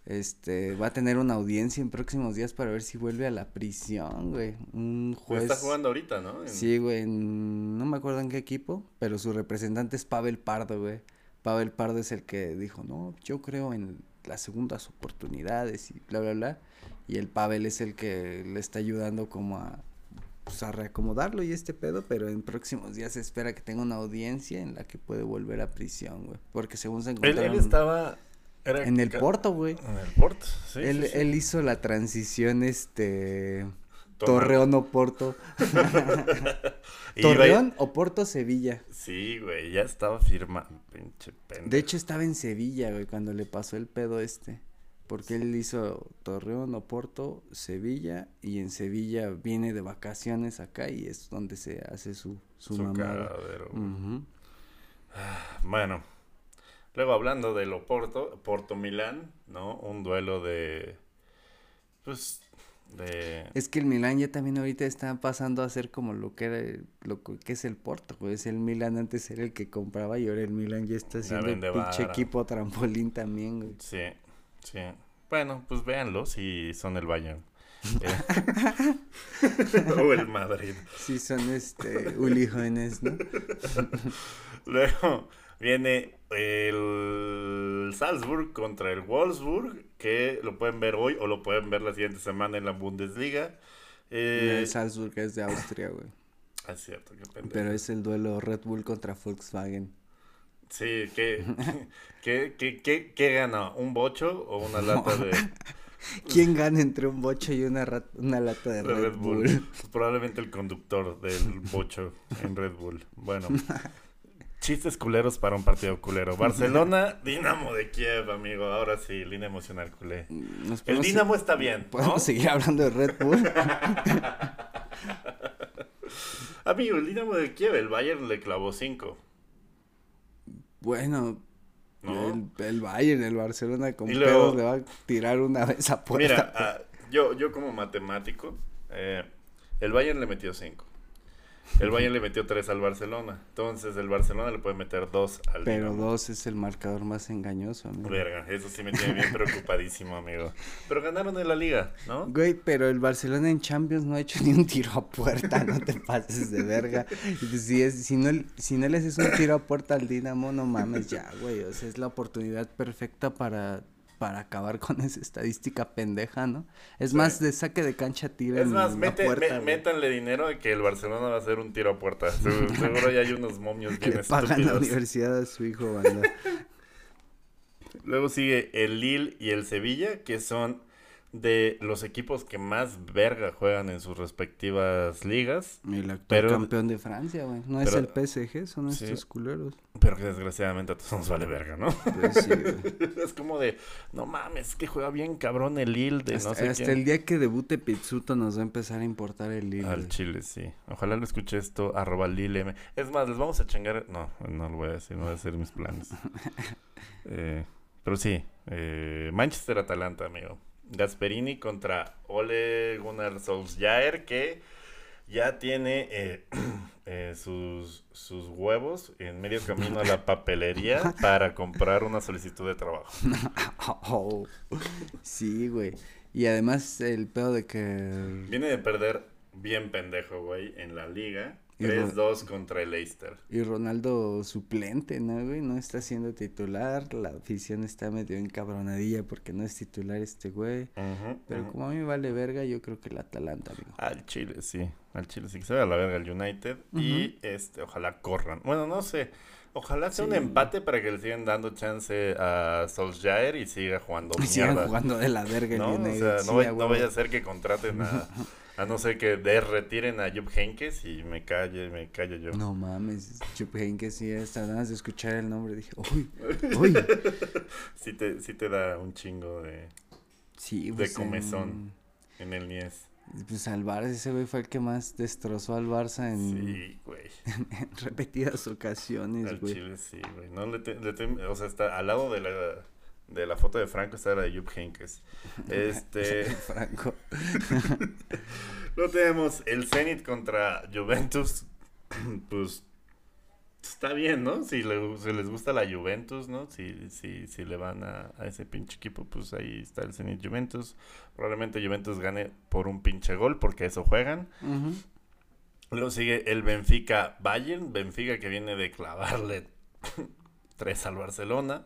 Este, va a tener una audiencia en próximos días para ver si vuelve a la prisión, güey. Un juez... está jugando ahorita, ¿no? En- Sí, güey, en- no me acuerdo en qué equipo, pero su representante es Pavel Pardo, güey. Pavel Pardo es el que dijo, no, yo creo en las segundas oportunidades y bla, bla, bla. Y el Pavel es el que le está ayudando como a, pues, a reacomodarlo y este pedo, pero en próximos días se espera que tenga una audiencia en la que puede volver a prisión, güey. Porque según se Él, encontraron... él estaba... era En el Porto, güey. En el Porto, sí. él, sí, sí. él hizo la transición, este... Torreón o Porto. Torreón o Porto Sevilla. Sí, güey, ya estaba firmado. Pinche pendejo. De hecho estaba en Sevilla, güey, cuando le pasó el pedo este. Porque él hizo Torreón, Oporto, Sevilla, y en Sevilla viene de vacaciones acá y es donde se hace su, su, Su mamada. Ujú. Bueno, luego hablando del Oporto, Porto Milán, ¿no? Un duelo de. Pues. De. Es que el Milán ya también ahorita está pasando a ser como lo que era, lo que es el Porto, güey. Es el Milán antes era el que compraba y ahora el Milán ya está siendo pinche equipo trampolín también, güey. Sí, sí. Bueno, pues véanlo si son el Bayern. Eh, o el Madrid. Sí, son este, Uli jóvenes, ¿no? Luego viene el Salzburg contra el Wolfsburg, que lo pueden ver hoy o lo pueden ver la siguiente semana en la Bundesliga. Eh, El Salzburg es de Austria, güey. ah, es cierto, qué pendejo. Pero es el duelo Red Bull contra Volkswagen. Sí, ¿qué, qué, qué, qué, qué gana? ¿Un bocho o una lata de, ¿Quién gana entre un bocho y una, rat- una lata de de Red, Bull? Probablemente el conductor del bocho en Red Bull. Bueno, chistes culeros para un partido culero. Barcelona, Dinamo de Kiev, amigo. Ahora sí, línea emocional culé. El Dinamo está bien, ¿no? ¿Podemos seguir hablando de Red Bull? Amigo, el Dinamo de Kiev, el Bayern le clavó 5. Bueno, ¿No? el, el Bayern, el Barcelona con luego- pedos le va a tirar una vez a puerta. Mira, ah, yo, yo como matemático, eh, el Bayern le metió 5. El Bayern le metió 3 al Barcelona. Entonces el Barcelona le puede meter 2 al pero dos es el marcador más engañoso, amigo. Verga, eso sí me tiene bien preocupadísimo, amigo. Pero ganaron en la liga, ¿no? Güey, pero el Barcelona en Champions no ha hecho ni un tiro a puerta, no te pases de verga. Si, es, si, no, si no le haces un tiro a puerta al Dinamo, no mames ya, güey. O sea, es la oportunidad perfecta para, para acabar con esa estadística pendeja, ¿no? Es Sí. más, de saque de cancha tira Es más, la mete- puerta, me- métanle dinero de que el Barcelona va a hacer un tiro a puerta. Seguro, seguro ya hay unos momios bien Le pagan la estúpidos. universidad a su hijo, banda. Luego sigue el Lille y el Sevilla, que son de los equipos que más verga juegan en sus respectivas ligas, El actual Pero- campeón de Francia, güey. No es el PSG, son sí. estos culeros. pero que desgraciadamente a todos nos vale verga, ¿no? Pues sí, es como de, no mames, es que juega bien cabrón el Lille de hasta no sé hasta quién. el día que debute Pizzuto nos va a empezar a importar el Lille. Al. Chile, sí. Ojalá lo escuche esto, arroba Lille M. Es más, les vamos a chingar. No, no lo voy a decir, no voy a hacer mis planes. Eh, pero sí, eh, Manchester-Atalanta, amigo. Gasperini contra Ole Gunnar Solskjaer, que ya tiene eh, eh, sus, sus huevos en medio camino a la papelería para comprar una solicitud de trabajo. Oh, sí, güey. Y además el pedo de que... Viene de perder bien pendejo, güey, en la liga. Y Ro- 3-2 contra el Leicester. Y Ronaldo suplente, ¿no, güey? No está siendo titular. La afición está medio encabronadilla porque no es titular este güey. Pero como a mí me vale verga, yo creo que el Atalanta, amigo. Al Chile, sí. Al Chile sí que se a la verga el United. Y este, ojalá corran. Bueno, no sé. Ojalá sea un empate para que le sigan dando chance a Solskjaer y siga jugando Y sigan jugando de la verga el ¿no? O United. sea, sí, no, vaya- no vaya a ser que contraten a, a no ser que de retiren a Jupp Heynckes y me calle, me callo yo. No mames, Chup que sí, hasta ganas de escuchar el nombre dije, uy, uy. Sí te, sí te da un chingo de Sí, De pues, comezón. en el Mies. en- pues al Barça, ese güey fue el que más destrozó al Barça en, Sí, güey. en repetidas ocasiones, Al güey. Chile sí, güey. No le te- le te- o sea, está al lado de la de la foto de Franco está la de Jupp Heynckes. Este, Franco. no tenemos el Zenit contra Juventus. Pues está bien, ¿no? Si, le- si les gusta la Juventus, ¿no? Si, si, si le van a, a ese pinche equipo, pues ahí está el Zenit Juventus. Probablemente Juventus gane por un pinche gol, porque eso juegan. Luego sigue el Benfica Bayern. Benfica que viene de clavarle 3 al Barcelona.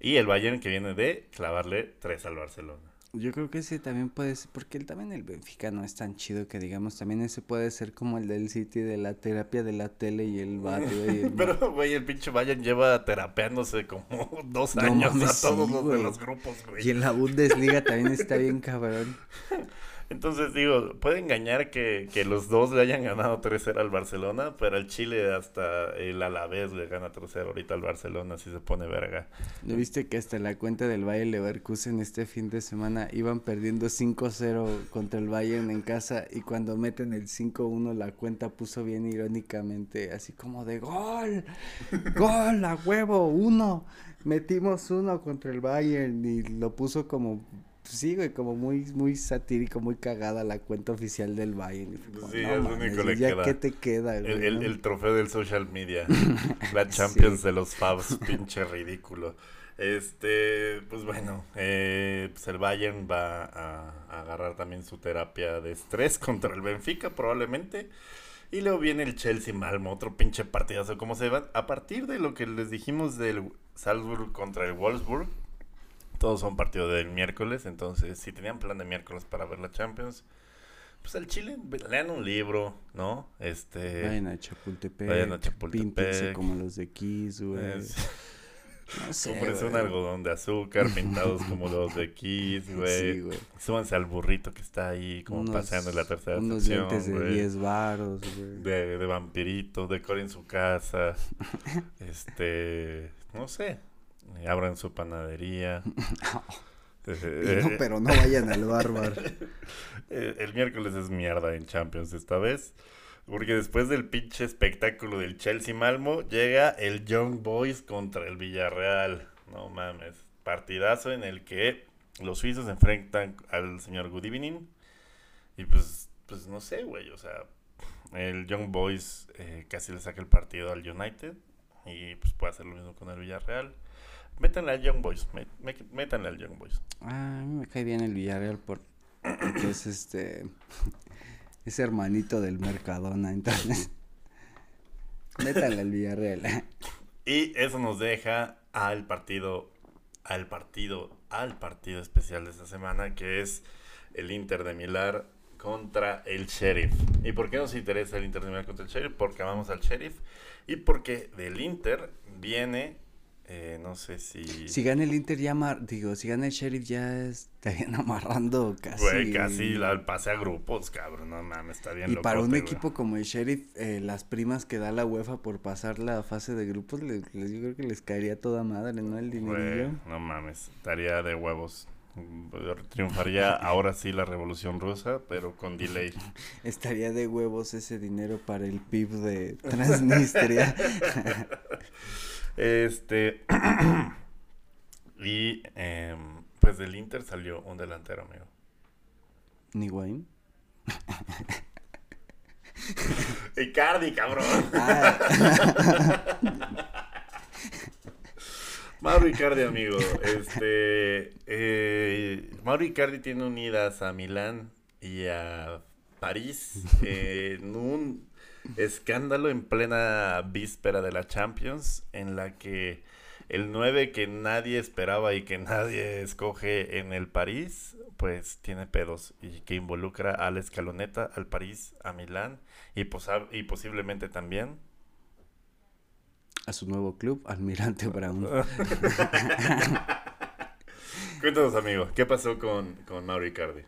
Y el Bayern que viene de clavarle 3 al Barcelona. Yo creo que ese también puede ser, porque él también el Benfica no es tan chido que digamos, también ese puede ser como el del City de la terapia de la tele y el barrio. Pero, güey, el pinche Bayern lleva terapeándose como dos años a todos los de los grupos, güey. Y en la Bundesliga también está bien cabrón. Entonces digo, puede engañar que, que los dos le hayan ganado 3-0 al Barcelona, pero el Chile hasta el Alavés le gana 3-0 ahorita al Barcelona, si se pone verga. ¿No viste que hasta la cuenta del Bayern Leverkusen este fin de semana iban perdiendo 5-0 contra el Bayern en casa y cuando meten el 5-1 la cuenta puso bien irónicamente así como de gol, gol a huevo, uno, metimos uno contra el Bayern y lo puso como pues sí, güey, como muy, muy satírico, muy cagada la cuenta oficial del Bayern. Sí, es único que le ya queda. qué te queda, El, güey, el- el trofeo del social media. La Champions de los Fabs, pinche ridículo. Este, pues bueno, eh, pues el Bayern va a, a agarrar también su terapia de estrés contra el Benfica, probablemente. Y luego viene el Chelsea Malmo, otro pinche partidazo. ¿Cómo se van? A partir de lo que les dijimos del Salzburg contra el Wolfsburg, todos son partidos del miércoles. Entonces, si tenían plan de miércoles para ver la Champions, pues al Chile, lean un libro, ¿no? Este. Vayan a Chapultepec. Vayan a Chapultepec. Píntense como los de Kiss, güey. es- No sé, Cómprense un algodón de azúcar pintados como los de Kiss, güey. Sí, güey. Súbanse al burrito que está ahí como Unos- paseando en la tercera Unos sección, lentes de güey. 10 varos, güey. De, de vampirito, decoren su casa. este, no sé. Eh, Abran su panadería. Y Eh, no, pero no vayan al bárbaro. Eh, el miércoles es mierda en Champions esta vez. Porque después del pinche espectáculo del Chelsea Malmo, llega el Young Boys contra el Villarreal. No mames. Partidazo en el que los suizos enfrentan al señor Good Evening. Y pues, pues no sé, güey. O sea, el Young Boys eh, casi le saca el partido al United. Y pues puede hacer lo mismo con el Villarreal. Métanle al Young Boys. mé- mé- Métanle al Young Boys. Ah, a mí me cae bien el Villarreal por porque es este es hermanito del Mercadona, entonces métanle al Villarreal. Y eso nos deja al partido, al partido, al partido especial de esta semana, que es el Inter de Milán contra el Sheriff. ¿Y por qué nos interesa el Inter de Milán contra el Sheriff? Porque amamos al Sheriff y porque del Inter viene, eh, no sé si... Si gana el Inter ya amar, digo, si gana el Sheriff ya estarían amarrando casi. Güey, casi la- pase a grupos, cabrón, no mames, está bien Y para un equipo como el Sheriff, eh, las primas que da la UEFA por pasar la fase de grupos, les, les- yo creo que les caería toda madre, ¿no? El Güey, dinerillo. no mames, estaría de huevos. Triunfaría ahora sí la revolución rusa, pero con delay. Estaría de huevos ese dinero para el PIB de Transnistria. Este. y em, pues del Inter salió un delantero, amigo. Ni Wayne. Icardi, cabrón. Ah, Mauro Icardi, amigo. Este. eh, Mauro Icardi tiene unidas a Milán y a París en un escándalo en plena víspera de la Champions, en la que el 9 que nadie esperaba y que nadie escoge en el París, pues tiene pedos y que involucra a la escaloneta, al París, a Milán y, posa- y posiblemente también a su nuevo club, Almirante Brown. Cuéntanos, amigo, ¿qué pasó con, con Mauro Icardi?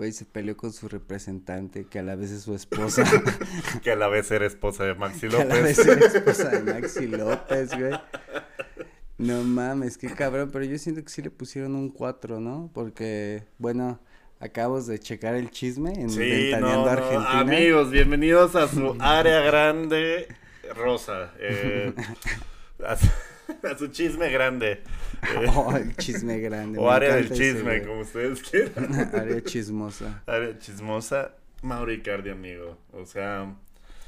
Güey, se peleó con su representante, que a la vez es su esposa. Que a la vez era esposa de Maxi que a la vez López. es esposa de Maxi López, güey. No mames, qué cabrón, pero yo siento que sí le pusieron un 4, ¿no? Porque, bueno, acabamos de checar el chisme en Sí, Ventaneando no, no, Argentina. amigos, bienvenidos a su área grande rosa. eh, a, su, chisme grande. eh, Oh, el chisme grande. o área del ese, chisme, güey. como ustedes quieran. Área chismosa. área chismosa, Mauro Icardi, amigo. O sea,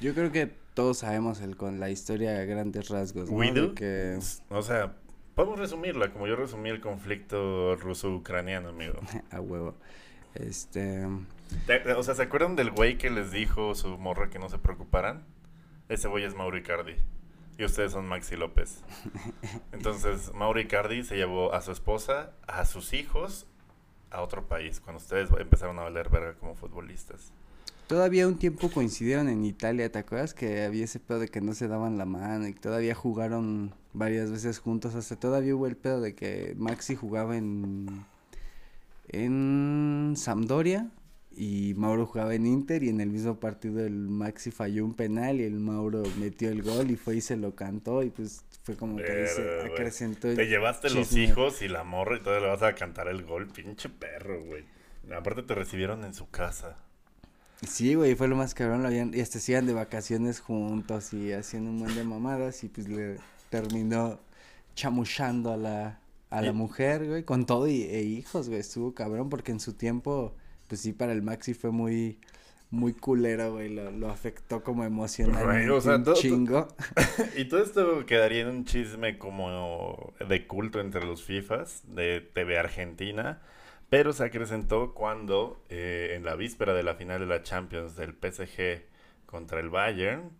Yo creo que todos sabemos el con la historia a grandes rasgos, ¿no? we do. que O sea, podemos resumirla como yo resumí el conflicto ruso-ucraniano, amigo. a huevo. Este, Te- O sea, ¿se acuerdan del güey que les dijo su morra que no se preocuparan? Ese güey es Mauro Icardi. Y ustedes son Maxi López. Entonces, Mauro Icardi se llevó a su esposa, a sus hijos, a otro país, cuando ustedes empezaron a valer verga como futbolistas. Todavía un tiempo coincidieron en Italia, ¿te acuerdas? Que había ese pedo de que no se daban la mano y todavía jugaron varias veces juntos. Hasta todavía hubo el pedo de que Maxi jugaba en, en Sampdoria y Mauro jugaba en Inter y en el mismo partido el Maxi falló un penal y el Mauro metió el gol y fue y se lo cantó y pues fue como que ahí se acrecentó el Te llevaste los hijos y la morra y todavía le vas a cantar el gol, pinche perro, güey. Aparte te recibieron en su casa. Sí, güey, fue lo más cabrón, lo habían, y hasta se iban de vacaciones juntos y haciendo un buen de mamadas y pues le terminó chamuchando a la, a la Y- mujer, güey, con todo y, e hijos, güey, estuvo cabrón porque en su tiempo, pues sí, para el Maxi fue muy, muy culero, güey, lo, lo afectó como emocionalmente Güey, o sea, un todo- chingo. Y todo esto quedaría en un chisme como de culto entre los FIFAs de TV Argentina, pero se acrecentó cuando eh, en la víspera de la final de la Champions del PSG contra el Bayern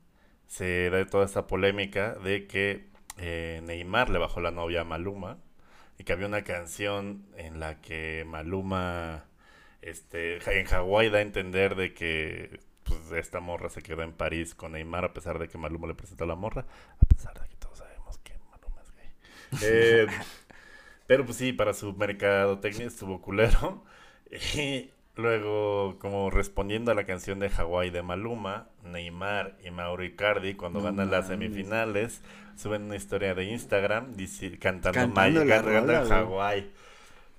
se da toda esta polémica de que eh, Neymar le bajó la novia a Maluma y que había una canción en la que Maluma este, en Hawái da a entender de que pues, esta morra se quedó en París con Neymar a pesar de que Maluma le presentó a la morra, a pesar de que todos sabemos que Maluma es gay. Eh, pero pues sí, para su mercadotecnia estuvo culero. Y luego, como respondiendo a la canción de Hawái de Maluma, Neymar y Mauro Icardi, cuando No ganan las semifinales, suben una historia de Instagram dici- cantando, Cantando May- la cantando. Hawái.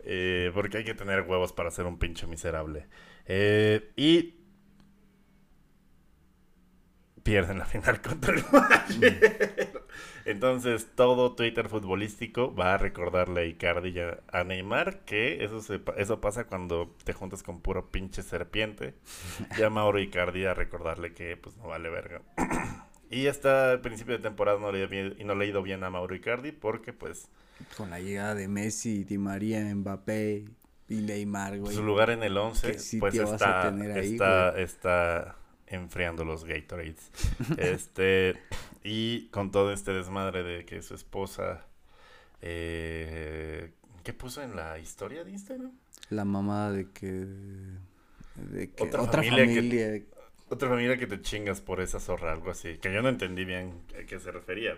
Eh, porque hay que tener huevos para ser un pinche miserable. Eh, y pierden la final contra el Bayern. Entonces todo Twitter futbolístico va a recordarle a Icardi y a, Neymar que eso, se, eso pasa cuando te juntas con puro pinche serpiente. Y a Mauro Icardi a recordarle que pues no vale verga. Y hasta el principio de temporada no le, bien- y no le ha ido bien a Mauro Icardi porque pues Con la llegada de Messi, Di María, Mbappé y Neymar, güey. su lugar en el 11 ¿Qué sitio pues está, ahí, está, está enfriando los Gatorades. este, y con todo este desmadre de que su esposa, eh, ¿qué puso en la historia de Instagram? La mamada de que... De que Otra otra, familia familia, que- Otra familia que te chingas por esa zorra, algo así, que yo no entendí bien a qué se refería.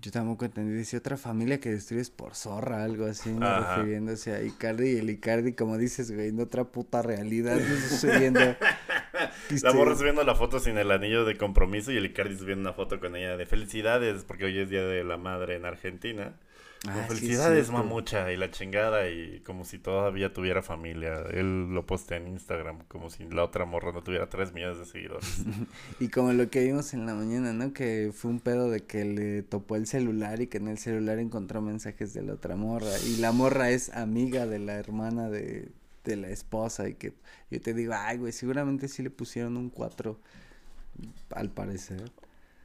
Yo tampoco entendí, dice otra familia que destruyes por zorra, algo así, ¿no? Refiriéndose a Icardi y el Icardi, como dices, güey, en otra puta realidad, no estoy viendo. La morra subiendo la foto sin el anillo de compromiso y el Icardi subiendo una foto con ella de felicidades porque hoy es Día de la Madre en Argentina. Ah, sí, felicidades, cierto. mamucha, y la chingada, y como si todavía tuviera familia. Él lo postea en Instagram, como si la otra morra no tuviera 3 millones de seguidores. Y como lo que vimos en la mañana, ¿no? Que fue un pedo de que le topó el celular y que en el celular encontró mensajes de la otra morra. Y la morra es amiga de la hermana de, de la esposa. Y que yo te digo, ay, güey, seguramente sí le pusieron un 4, al parecer.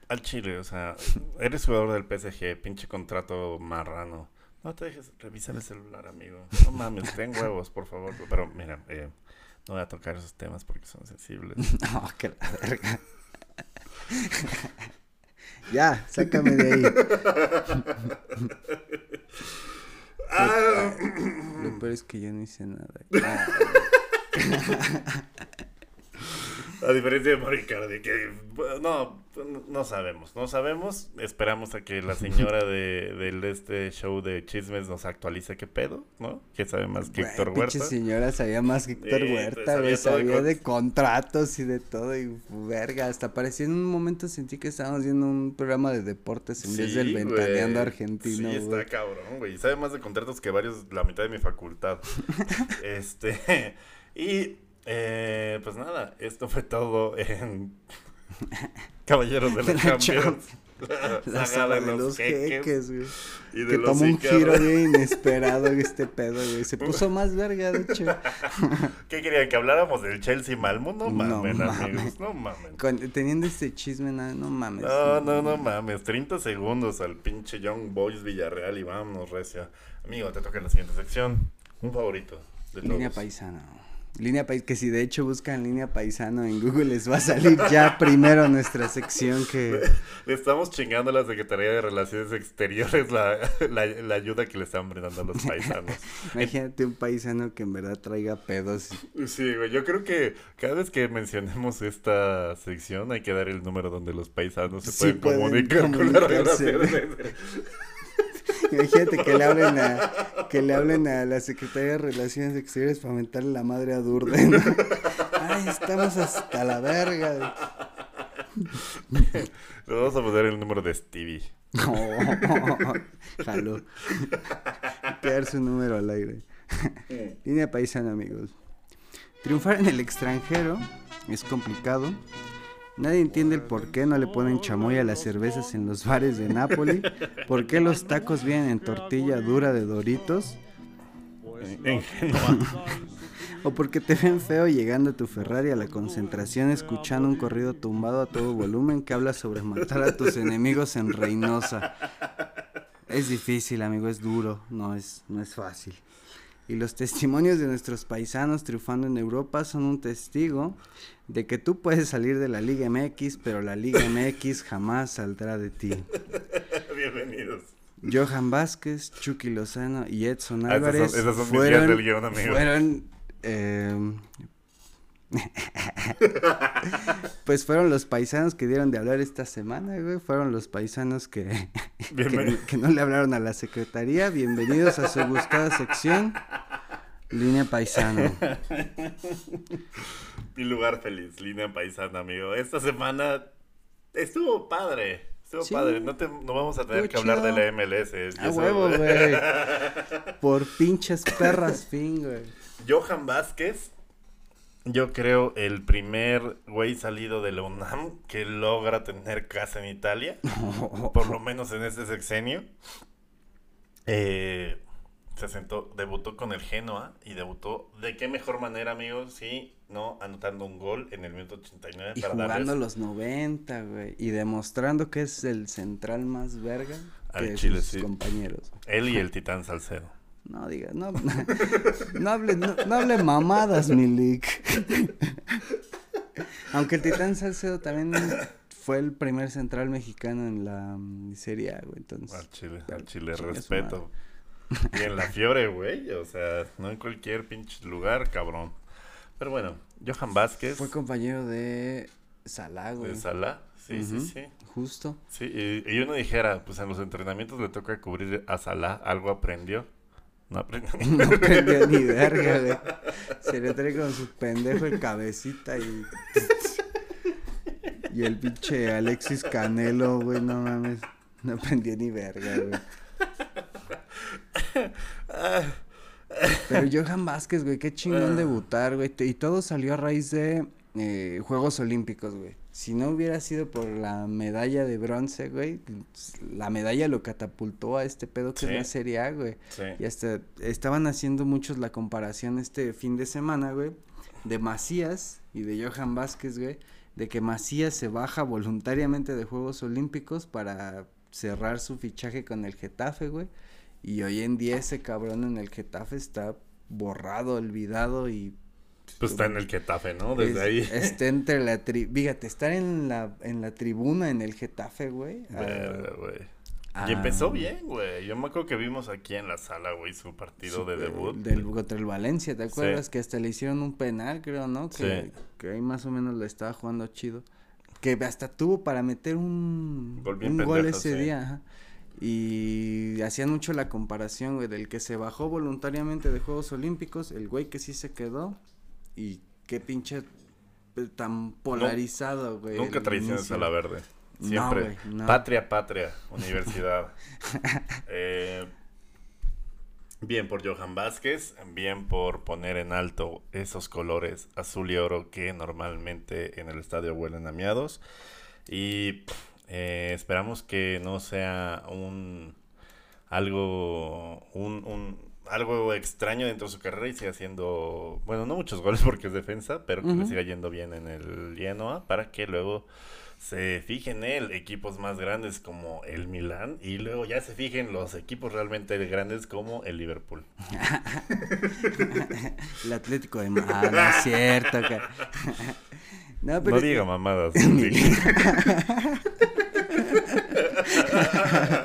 Al chile, o sea, eres jugador del PSG, pinche contrato marrano. No te dejes revisar el celular, amigo. No mames, ten huevos, por favor. Pero mira, eh, no voy a tocar esos temas porque son sensibles. No, que la verga. ya, sácame de ahí. Ah, Lo peor es que yo no hice nada. Ah, A diferencia de Maricardi, que bueno, no, no sabemos, no sabemos. Esperamos a que la señora de, del este show de chismes nos actualice qué pedo, ¿no? Que sabe más que güey, Héctor pinche Huerta. señora sabía más que Héctor Sí, pues, Huerta, sabía güey. todo de Sabía con- de contratos y de todo. Y verga, hasta parecía en un momento sentí que estábamos viendo un programa de deportes en vez del ventaneando argentino, Sí, güey. está cabrón, güey. Sabe más de contratos que varios, la mitad de mi facultad. este, y eh, pues nada, esto fue todo en Caballeros de la La Champions. La saga de los jeques, güey. y de Que los tomó un giro bien inesperado este pedo, güey. Se puso más verga, de hecho. ¿Qué querían? ¿Que habláramos del Chelsea Malmo? No No mamen, mames. amigos, no mamen. Con- teniendo este chisme, no, no mames. No, no, no mames. 30 segundos al pinche Young Boys Villarreal y vámonos, recia. Amigo, te toca la siguiente sección. Un favorito de Línea todos. paisana. Línea Paisano, que si de hecho buscan línea paisano en Google les va a salir ya primero nuestra sección que... Le estamos chingando a la Secretaría de Relaciones Exteriores la, la, ayuda que le están brindando a los paisanos. Imagínate un paisano que en verdad traiga pedos. Sí, güey, yo creo que cada vez que mencionemos esta sección hay que dar el número donde los paisanos se pueden, comunicar con la relación. Imagínate que le hablen a que le hablen a la Secretaría de Relaciones Exteriores para mentarle la madre a Durden. Ay, estamos hasta la verga. Le vamos a poner el número de Stevie. Oh, jalo. Quedar su número al aire. Línea paisana, amigos. Triunfar en el extranjero es complicado Nadie entiende el por qué no le ponen chamoy a las cervezas en los bares de Nápoli, por qué los tacos vienen en tortilla dura de Doritos. o porque te ven feo llegando a tu Ferrari a la concentración escuchando un corrido tumbado a todo volumen que habla sobre matar a tus enemigos en Reynosa. Es difícil, amigo, es duro, no es, no es fácil. Y los testimonios de nuestros paisanos triunfando en Europa son un testigo de que tú puedes salir de la Liga MX, pero la Liga MX jamás saldrá de ti. Bienvenidos. Johan Vázquez, Chucky Lozano y Edson ah, Álvarez fueron, del guion, fueron em, pues fueron los paisanos que dieron de hablar esta semana, güey. Fueron los paisanos que, que, no le hablaron a la secretaría. Bienvenidos a su buscada sección. Línea paisana. Mi lugar feliz, línea paisana, amigo. Esta semana estuvo padre. Estuvo padre. No, te, no vamos a tener que hablar de la MLS. A huevo, güey. Por pinches perras fin, güey. Johan Vázquez yo creo el primer güey salido de la UNAM que logra tener casa en Italia, por lo menos en este sexenio. Eh, se sentó, debutó con el Genoa y debutó de qué mejor manera, amigos, sí, no anotando un gol en el minuto 89 y jugando los 90, güey, y demostrando que es el central más verga que sus compañeros. Él y el Titán Salcedo. No diga, no, no, hable, no, hable mamadas, Milik. Aunque el Titán Salcedo también fue el primer central mexicano en la mm, Serie A, güey, entonces. Al Chile, al Chile, respeto. Y en la Fiore, güey, o sea, no en cualquier pinche lugar, cabrón. Pero bueno, Johan Vázquez. Fue compañero de Salah, güey. De Salah, sí, sí, sí. Justo. Sí, y, y, uno dijera, pues en los entrenamientos le toca cubrir a Salah, algo aprendió. No aprendió ni, no aprendió ni verga, güey. Se le trae con su pendejo el cabecita y. Y el pinche Alexis Canelo, güey, no mames. No aprendió ni verga, güey. Pero Johan Vázquez, güey, qué chingón debutar, güey. Y todo salió a raíz de eh, Juegos Olímpicos, güey si no hubiera sido por la medalla de bronce, güey, la medalla lo catapultó a este pedo que es la Serie A, güey. Y hasta estaban haciendo muchos la comparación este fin de semana, güey, de Macías y de Johan Vázquez, güey, de que Macías se baja voluntariamente de Juegos Olímpicos para cerrar su fichaje con el Getafe, güey. Y hoy en día ese cabrón en el Getafe está borrado, olvidado y pues está en el Getafe, ¿no? Desde ahí. Está entre la tri... Fíjate, estar en la, en la tribuna en el Getafe, güey. Ah, güey. y empezó ah, bien, güey. Yo me acuerdo que vimos aquí en la sala, güey, su partido de debut. Del, contra el Valencia, ¿te acuerdas? Que hasta le hicieron un penal, creo, ¿no? Que, sí. que ahí más o menos lo estaba jugando chido. Que hasta tuvo para meter un gol, un gol ese día. Ajá. Y hacían mucho la comparación, güey, del que se bajó voluntariamente de Juegos Olímpicos, el güey que sí se quedó y qué pinche eh, tan polarizado, güey. nunca traiciones a la verde. Siempre. Patria, patria, universidad. Eh, bien por Johan Vázquez, bien por poner en alto esos colores azul y oro que normalmente en el estadio huelen a miados. Y eh, esperamos que no sea un algo, un, algo extraño dentro de su carrera y siga haciendo, bueno, no muchos goles porque es defensa, pero que le siga yendo bien en el Genoa para que luego se fije en él equipos más grandes como el Milan y luego ya se fijen los equipos realmente grandes como el Liverpool. el Atlético de Madrid, ah, no es cierto. no, pero no diga mamadas.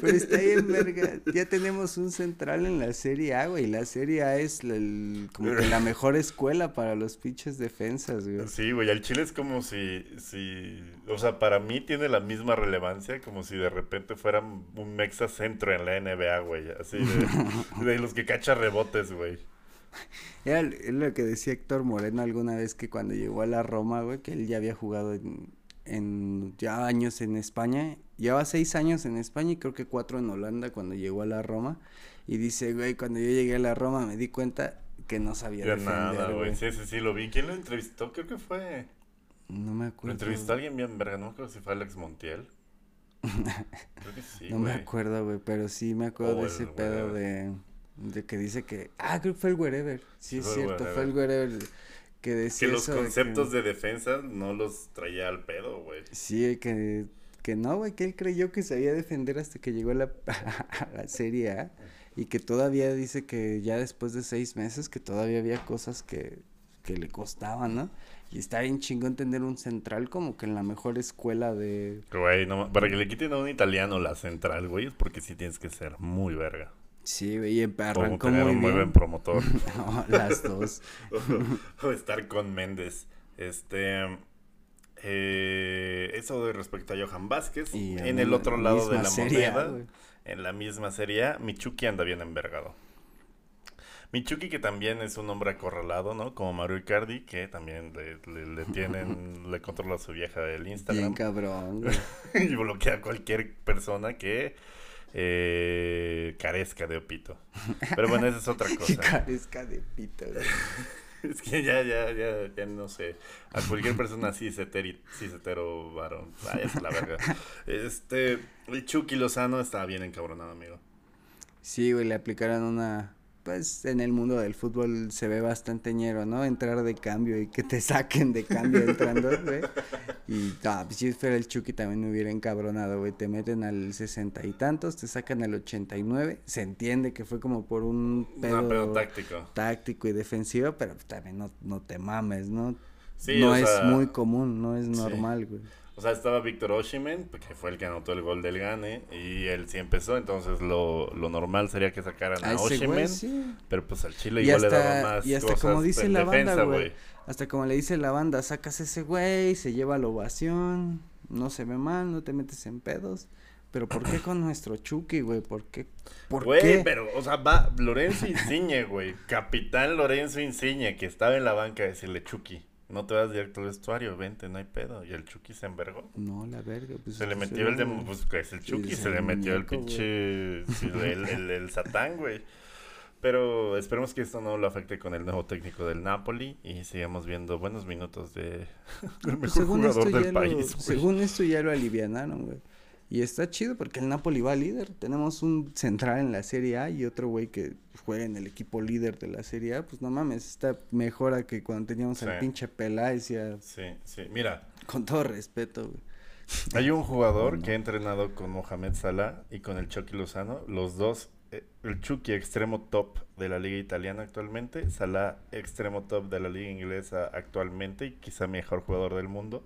pero está bien, verga. Ya tenemos un central en la Serie A, güey. La Serie A es como que la mejor escuela para los pinches defensas, güey. Sí, güey. Al Chile es como si, si. O sea, para mí tiene la misma relevancia como si de repente fuera un mexa centro en la NBA, güey. Así de, de los que cacha rebotes, güey. Era lo que decía Héctor Moreno alguna vez que cuando llegó a la Roma, güey, que él ya había jugado en, en ya años en España. Lleva seis años en España y creo que cuatro en Holanda cuando llegó a la Roma. Y dice, güey, cuando yo llegué a la Roma me di cuenta que no sabía de nada, güey. Sí, sí, sí, lo vi. ¿Quién lo entrevistó? Creo que fue... No me acuerdo. Lo entrevistó alguien bien verga, no creo si fue Alex Montiel. creo que sí, No me acuerdo, güey, pero sí me acuerdo de ese pedo de... De que dice que... Ah, creo que fue el Wherever. Sí, es cierto, fue el Wherever que decía que los conceptos de, defensa no los traía al pedo, güey. Sí, que, que no, güey, que él creyó que sabía defender hasta que llegó a la, la Serie A y que todavía dice que ya después de seis meses que todavía había cosas que, que le costaban, ¿no? Y está bien chingón tener un central como que en la mejor escuela de... Güey, no, para que le quiten a un italiano la central, güey, es porque sí tienes que ser muy verga. Sí, y arrancó muy, un muy buen promotor. no, las dos. o, estar con Méndez. Este. Eh, eso de respecto a Johan Vázquez. Y en el otro lado de la moneda, en la misma serie, Michuki anda bien envergado. Michuki, que también es un hombre acorralado, ¿no? Como Mario Icardi, que también le, tienen, le controla a su vieja del Instagram. Bien cabrón. y bloquea a cualquier persona que eh, carezca de opito. Pero bueno, esa es otra cosa. carezca de pito. es que ya, ya, ya, ya no sé. A cualquier persona así, hetero varón. Vaya, es la verga. Este, el Chucky Lozano estaba bien encabronado, amigo. Sí, güey, le aplicaron una pues en el mundo del fútbol se ve bastante ñero, ¿no? Entrar de cambio y que te saquen de cambio entrando, güey. Y ah, pues, si fuera el Chucky también me hubiera encabronado, güey. Te meten al sesenta y tantos, te sacan al ochenta y nueve. Se entiende que fue como por un pedo, táctico. táctico y defensivo, pero también no, no te mames, ¿no? Sí, no es muy común, no es normal, güey. O sea, estaba Víctor Oshimen, que fue el que anotó el gol del Gane, y él sí empezó, entonces lo, lo normal sería que sacaran a, Oshimen, pero pues al Chile igual le daba más Y hasta como dice la banda, güey, hasta como le dice la banda, sacas ese güey, se lleva la ovación, no se ve mal, no te metes en pedos. Pero ¿por qué con nuestro Chucky, güey? ¿Por qué? ¿Por güey, pero, o sea, va Lorenzo Insigne, güey. Capitán Lorenzo Insigne, que estaba en la banca a decirle Chucky. No te vas directo al vestuario, vente, no hay pedo. Y el Chucky se envergó. No, la verga. Pues, se le metió el de. Pues que es el Chucky, se le metió el pinche. el, el, Satán, güey. Pero esperemos que esto no lo afecte con el nuevo técnico del Napoli y sigamos viendo buenos minutos de del mejor jugador del país. según esto ya lo alivianaron, güey. Y está chido porque el Napoli va líder. Tenemos un central en la Serie A y otro güey que juega en el equipo líder de la Serie A. Pues no mames, está mejor a que cuando teníamos al pinche Peláez y Sí, sí, mira. Con todo respeto, güey. Hay un jugador que ha entrenado con Mohamed Salah y con el Chucky Lozano. Los dos, eh, el Chucky extremo top de la liga italiana actualmente. Salah extremo top de la liga inglesa actualmente y quizá mejor jugador del mundo.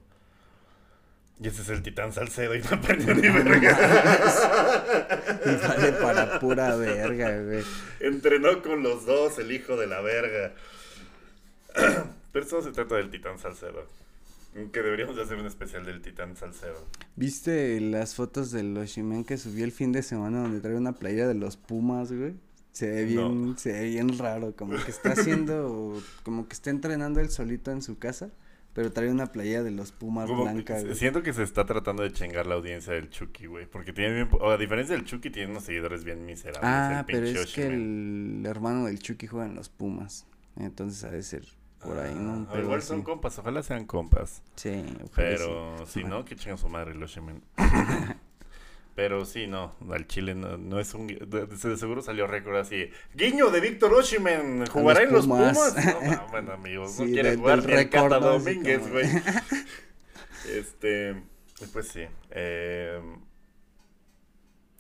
Y ese es el titán Salcedo y no perdió ni verga. y vale para pura verga, güey. Entrenó con los dos, el hijo de la verga. Pero eso se trata del titán Salcedo. Que deberíamos hacer un especial del titán Salcedo. ¿Viste las fotos del Oshimen que subió el fin de semana donde trae una playa de los Pumas, güey? Se ve bien, se ve bien raro, como que está haciendo, como que está entrenando él solito en su casa. Pero trae una playa de los Pumas blanca, Siento que se está tratando de chingar la audiencia del Chucky, güey. Porque tiene bien. O a diferencia del Chucky, tiene unos seguidores bien miserables. Ah, pero es que el hermano del Chucky juega en los Pumas. Entonces ha de ser por ahí, ¿no? Ah, igual son compas, ojalá sean compas. Sí, Pero si no, que chinga su madre los Pero sí, no, al Chile no, es un... De, seguro salió récord así. Guiño de Víctor Oshimen, ¿jugará en los Pumas? No, bueno, amigos, no quiere jugar el Cata Domínguez, güey. este, pues sí. Eh,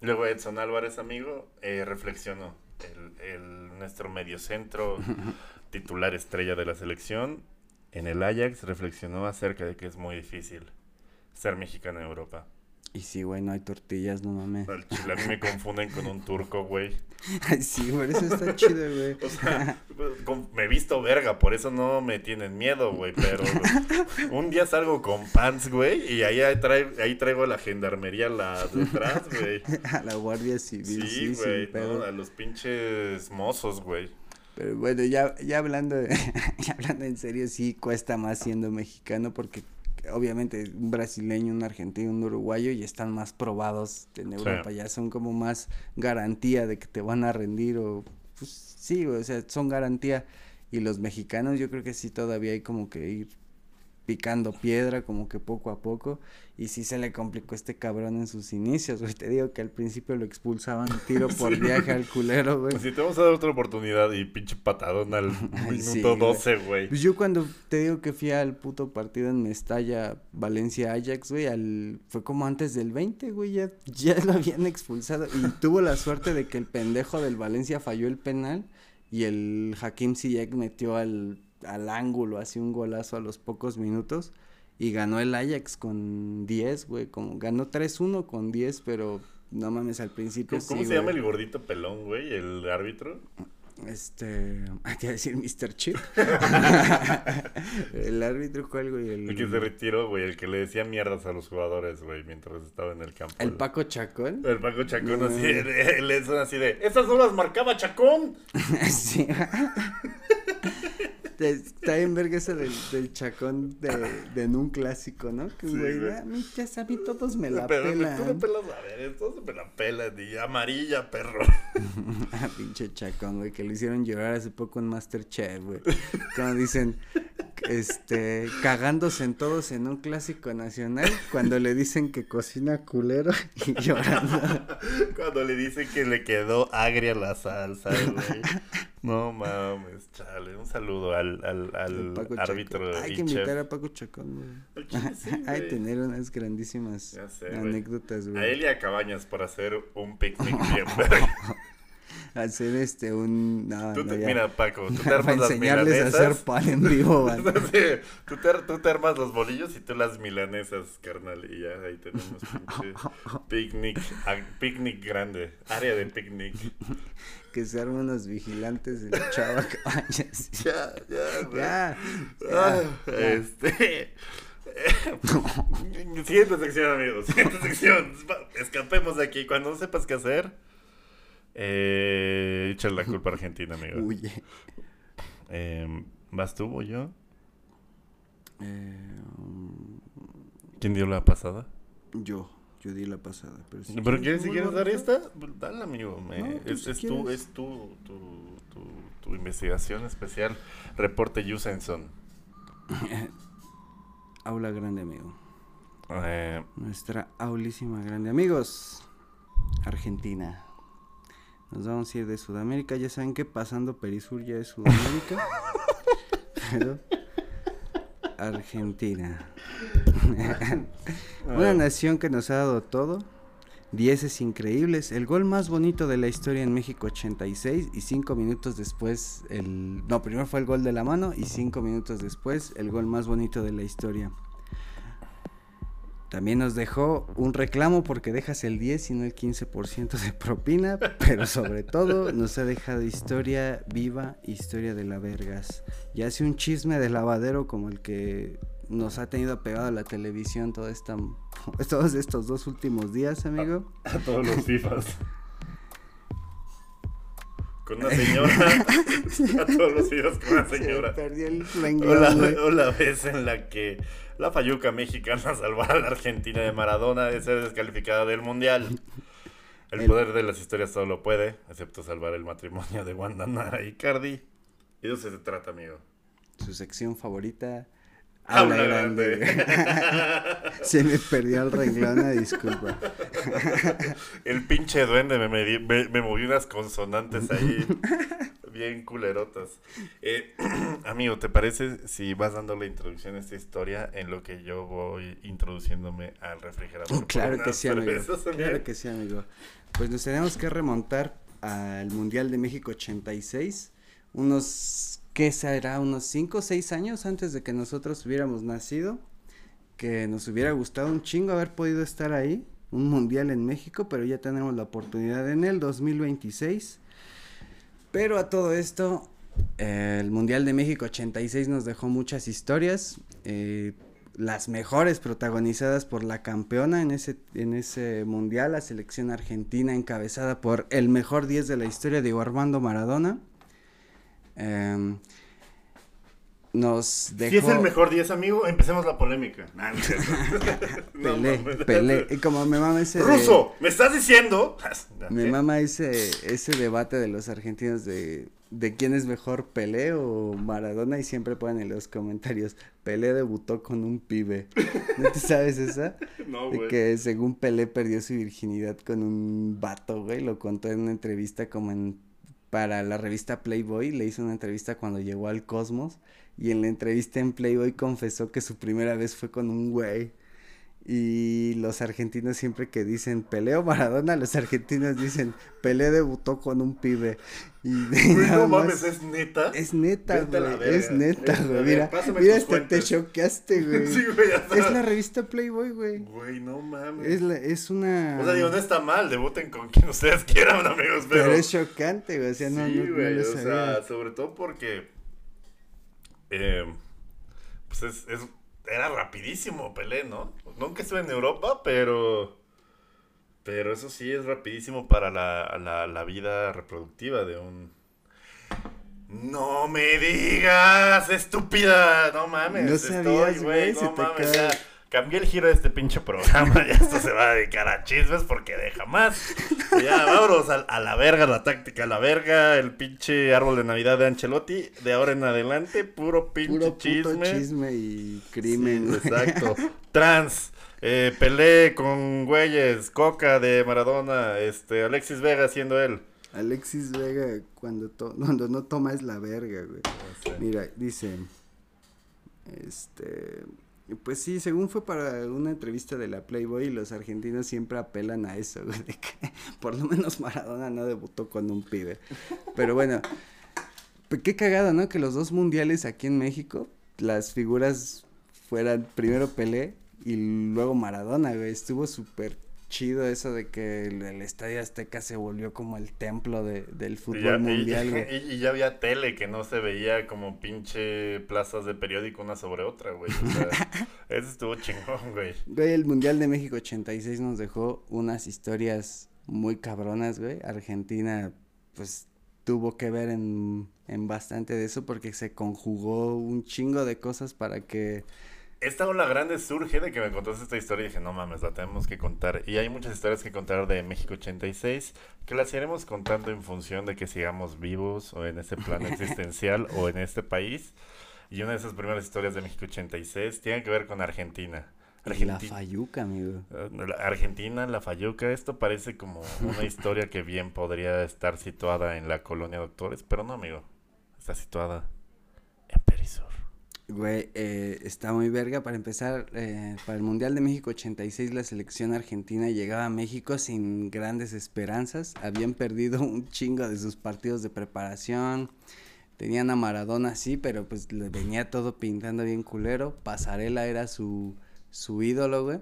luego Edson Álvarez, amigo, eh, reflexionó. El, el, nuestro mediocentro titular estrella de la selección en el Ajax reflexionó acerca de que es muy difícil ser mexicano en Europa. Y sí, güey, no hay tortillas, no mames. Al chile a mí me confunden con un turco, güey. Ay, sí, güey, eso está chido, güey. O sea, me he visto verga, por eso no me tienen miedo, güey. Pero un día salgo con pants, güey, y ahí, traigo, ahí traigo la gendarmería la detrás, güey. A la Guardia Civil. Sí, güey, a los pinches mozos, güey. Pero bueno, ya, ya hablando, ya hablando en serio, sí cuesta más siendo mexicano porque obviamente un brasileño, un argentino, un uruguayo y están más probados en Europa, ya son como más garantía de que te van a rendir o pues sí, o sea, son garantía. Y los mexicanos yo creo que sí todavía hay como que ir picando piedra como que poco a poco y sí se le complicó este cabrón en sus inicios, güey, te digo que al principio lo expulsaban tiro por viaje al culero, güey. Si te vamos a dar otra oportunidad y pinche patadón al minuto 12, güey. Pues yo cuando te digo que fui al puto partido en Mestalla, Valencia Ajax, güey, al fue como antes del 20, güey, ya ya lo habían expulsado y tuvo la suerte de que el pendejo del Valencia falló el penal y el Hakim Ziyech metió al al ángulo, así un golazo a los pocos minutos. Y ganó el Ajax con 10, güey. Como ganó 3-1 con 10, pero no mames, al principio. ¿Cómo, se llama el gordito pelón, güey? ¿El árbitro? Este. Hay que decir Mr. Chip. el árbitro, ¿cuál, güey? El... el... que se retiró, güey. El que le decía mierdas a los jugadores, güey, mientras estaba en el campo. ¿El Paco Chacón? El Paco Chacón, así. Él son así de. ¡Esas no las marcaba Chacón! sí. Está en verga ese del, del chacón de, de, en un clásico, ¿no? Que güey, a mí ya sabí, todos me la Pero, pelan. Tú me pelas, a ver, todos me la pelan, y amarilla, perro. ah, pinche chacón, güey, que lo hicieron llorar hace poco en Masterchef, güey. Como dicen, este, cagándose en todos en un clásico nacional, cuando le dicen que cocina culero y llorando. cuando le dicen que le quedó agria la salsa, güey. No mames, chale. Un saludo al, al, al árbitro. Hay que invitar a Paco Chacón, güey. Hay que tener unas grandísimas anécdotas, güey. A él y a Cabañas para hacer un picnic bien hacer este un no, tú mira Paco tú te armas las a hacer pan en vivo tú, te, tú te armas los bolillos y tú las milanesas carnal y ya ahí tenemos picnic picnic grande área de picnic. Que se arman los vigilantes del chava cabañas ya ya ya, ah, este. Siguiente sección, amigos. Siguiente sección. Escapemos de aquí. Cuando no sepas qué hacer, eh, echar la culpa a Argentina, amigo. Huye. Eh, ¿Vas tú o yo? Eh, um, ¿Quién dio la pasada? Yo, yo di la pasada. Pero, si ¿Pero quieres, si quieres dar esta, dale, amigo. es, es, tu, es tu, tu, tu, tu, investigación especial. Reporte Yusenson. Aula grande, amigo. Eh, Nuestra aulísima grande. Amigos, Argentina. Nos vamos a ir de Sudamérica. Ya saben que pasando Perisur ya es Sudamérica. pero Argentina. Una nación que nos ha dado todo. Dieces increíbles. El gol más bonito de la historia en México 86 y cinco minutos después el... No, primero fue el gol de la mano y cinco minutos después el gol más bonito de la historia. También nos dejó un reclamo porque dejas el 10 y no el 15% de propina, pero sobre todo nos ha dejado historia viva, historia de la vergas. Y hace un chisme de lavadero como el que nos ha tenido pegado a la televisión toda esta, todos estos dos últimos días, amigo. A, todos los FIFAs. Con una señora. a todos los videos con una señora. perdió el o la vez en la que la Fayuca mexicana salvar a la Argentina de Maradona de ser descalificada del Mundial. El, poder de las historias todo lo puede, excepto salvar el matrimonio de Wanda Nara y Cardi. Y de eso se trata, amigo. Su sección favorita, Habla grande. Se me perdió el renglón, disculpa. el pinche duende me, me, me, movió unas consonantes ahí bien culerotas. Eh, amigo, ¿te parece si vas dando la introducción a esta historia en lo que yo voy introduciéndome al refrigerador? claro que sí, amigo. Claro que sí, amigo. Pues nos tenemos que remontar al Mundial de México 86, unos ¿qué será? Unos 5 o 6 años antes de que nosotros hubiéramos nacido, que nos hubiera gustado un chingo haber podido estar ahí, un mundial en México, pero ya tenemos la oportunidad en el 2026. Pero a todo esto, el Mundial de México 86 nos dejó muchas historias, eh, las mejores protagonizadas por la campeona en ese, en ese mundial, la selección argentina encabezada por el mejor 10 de la historia, Diego Armando Maradona. Em, nos dejó... Si es el mejor 10, amigo, empecemos la polémica. Pelé, Pelé. Y como me mama ese... ¡Ruso! ¿Me estás diciendo? me mama ese, ese debate de los argentinos de, de quién es mejor, Pelé o Maradona. Y siempre ponen en los comentarios, Pelé debutó con un pibe. ¿No te sabes esa? No, güey. que según Pelé perdió su virginidad con un vato, güey. Lo contó en una entrevista como en para la revista Playboy, le hizo una entrevista cuando llegó al Cosmos y en la entrevista en Playboy confesó que su primera vez fue con un güey. Y los argentinos siempre que dicen Peleo Maradona, los argentinos dicen Pelé debutó con un pibe. Y no mames, es neta. Es neta, güey. Es neta, güey. Mira, mira hasta te choqueaste, güey. sí, güey, Es la revista Playboy, güey. Güey, no mames. Es, la, es una. O sea, digo, no está mal, debuten con quien ustedes quieran, amigos, pero. Pero es chocante, güey. O sea, no, sí, no, güey, no o sea, sobre todo porque. Eh, pues es, es era rapidísimo Pelé, ¿no? Nunca estuve en Europa, pero... Pero eso sí es rapidísimo para la, la, la vida reproductiva de un... No me digas, estúpida. No mames. No sabías, güey. No mames, ya. Cambié el giro de este pinche programa. Ya esto se va a dedicar a chismes porque deja más. Ya, vámonos a, la verga, la táctica, a la verga. El pinche árbol de Navidad de Ancelotti. De ahora en adelante, puro pinche puro chisme. chisme y crimen. exacto. Trans. Eh, Pelé con güeyes. Coca de Maradona. Este, Alexis Vega siendo él. Alexis Vega cuando, cuando no toma es la verga, güey. Mira, dice. Este. Pues sí, según fue para una entrevista de la Playboy, los argentinos siempre apelan a eso, güey, de que por lo menos Maradona no debutó con un pibe. Pero bueno, pues qué cagado, ¿no? Que los dos mundiales aquí en México, las figuras fueran primero Pelé y luego Maradona, güey. Estuvo súper chido eso de que el, Estadio Azteca se volvió como el templo de, del fútbol mundial, güey. Y, ya había tele que no se veía como pinche plazas de periódico una sobre otra, güey. O sea, eso estuvo chingón, güey. Güey, el Mundial de México 86 nos dejó unas historias muy cabronas, güey. Argentina, pues tuvo que ver en, en bastante de eso porque se conjugó un chingo de cosas para que esta ola grande surge de que me contaste esta historia y dije, no mames, la tenemos que contar. Y hay muchas historias que contar de México 86 que las iremos contando en función de que sigamos vivos o en este plano existencial o en este país. Y una de esas primeras historias de México 86 tiene que ver con Argentina. la Fayuca, amigo. Eh, Argentina, la Fayuca. Esto parece como una historia que bien podría estar situada en la colonia Doctores, pero no, amigo. Está situada. Güey, eh, está muy verga. Para empezar, eh, para el Mundial de México 86, la selección argentina llegaba a México sin grandes esperanzas. Habían perdido un chingo de sus partidos de preparación. Tenían a Maradona, sí, pero pues le venía todo pintando bien culero. Pasarela era su, su ídolo, güey.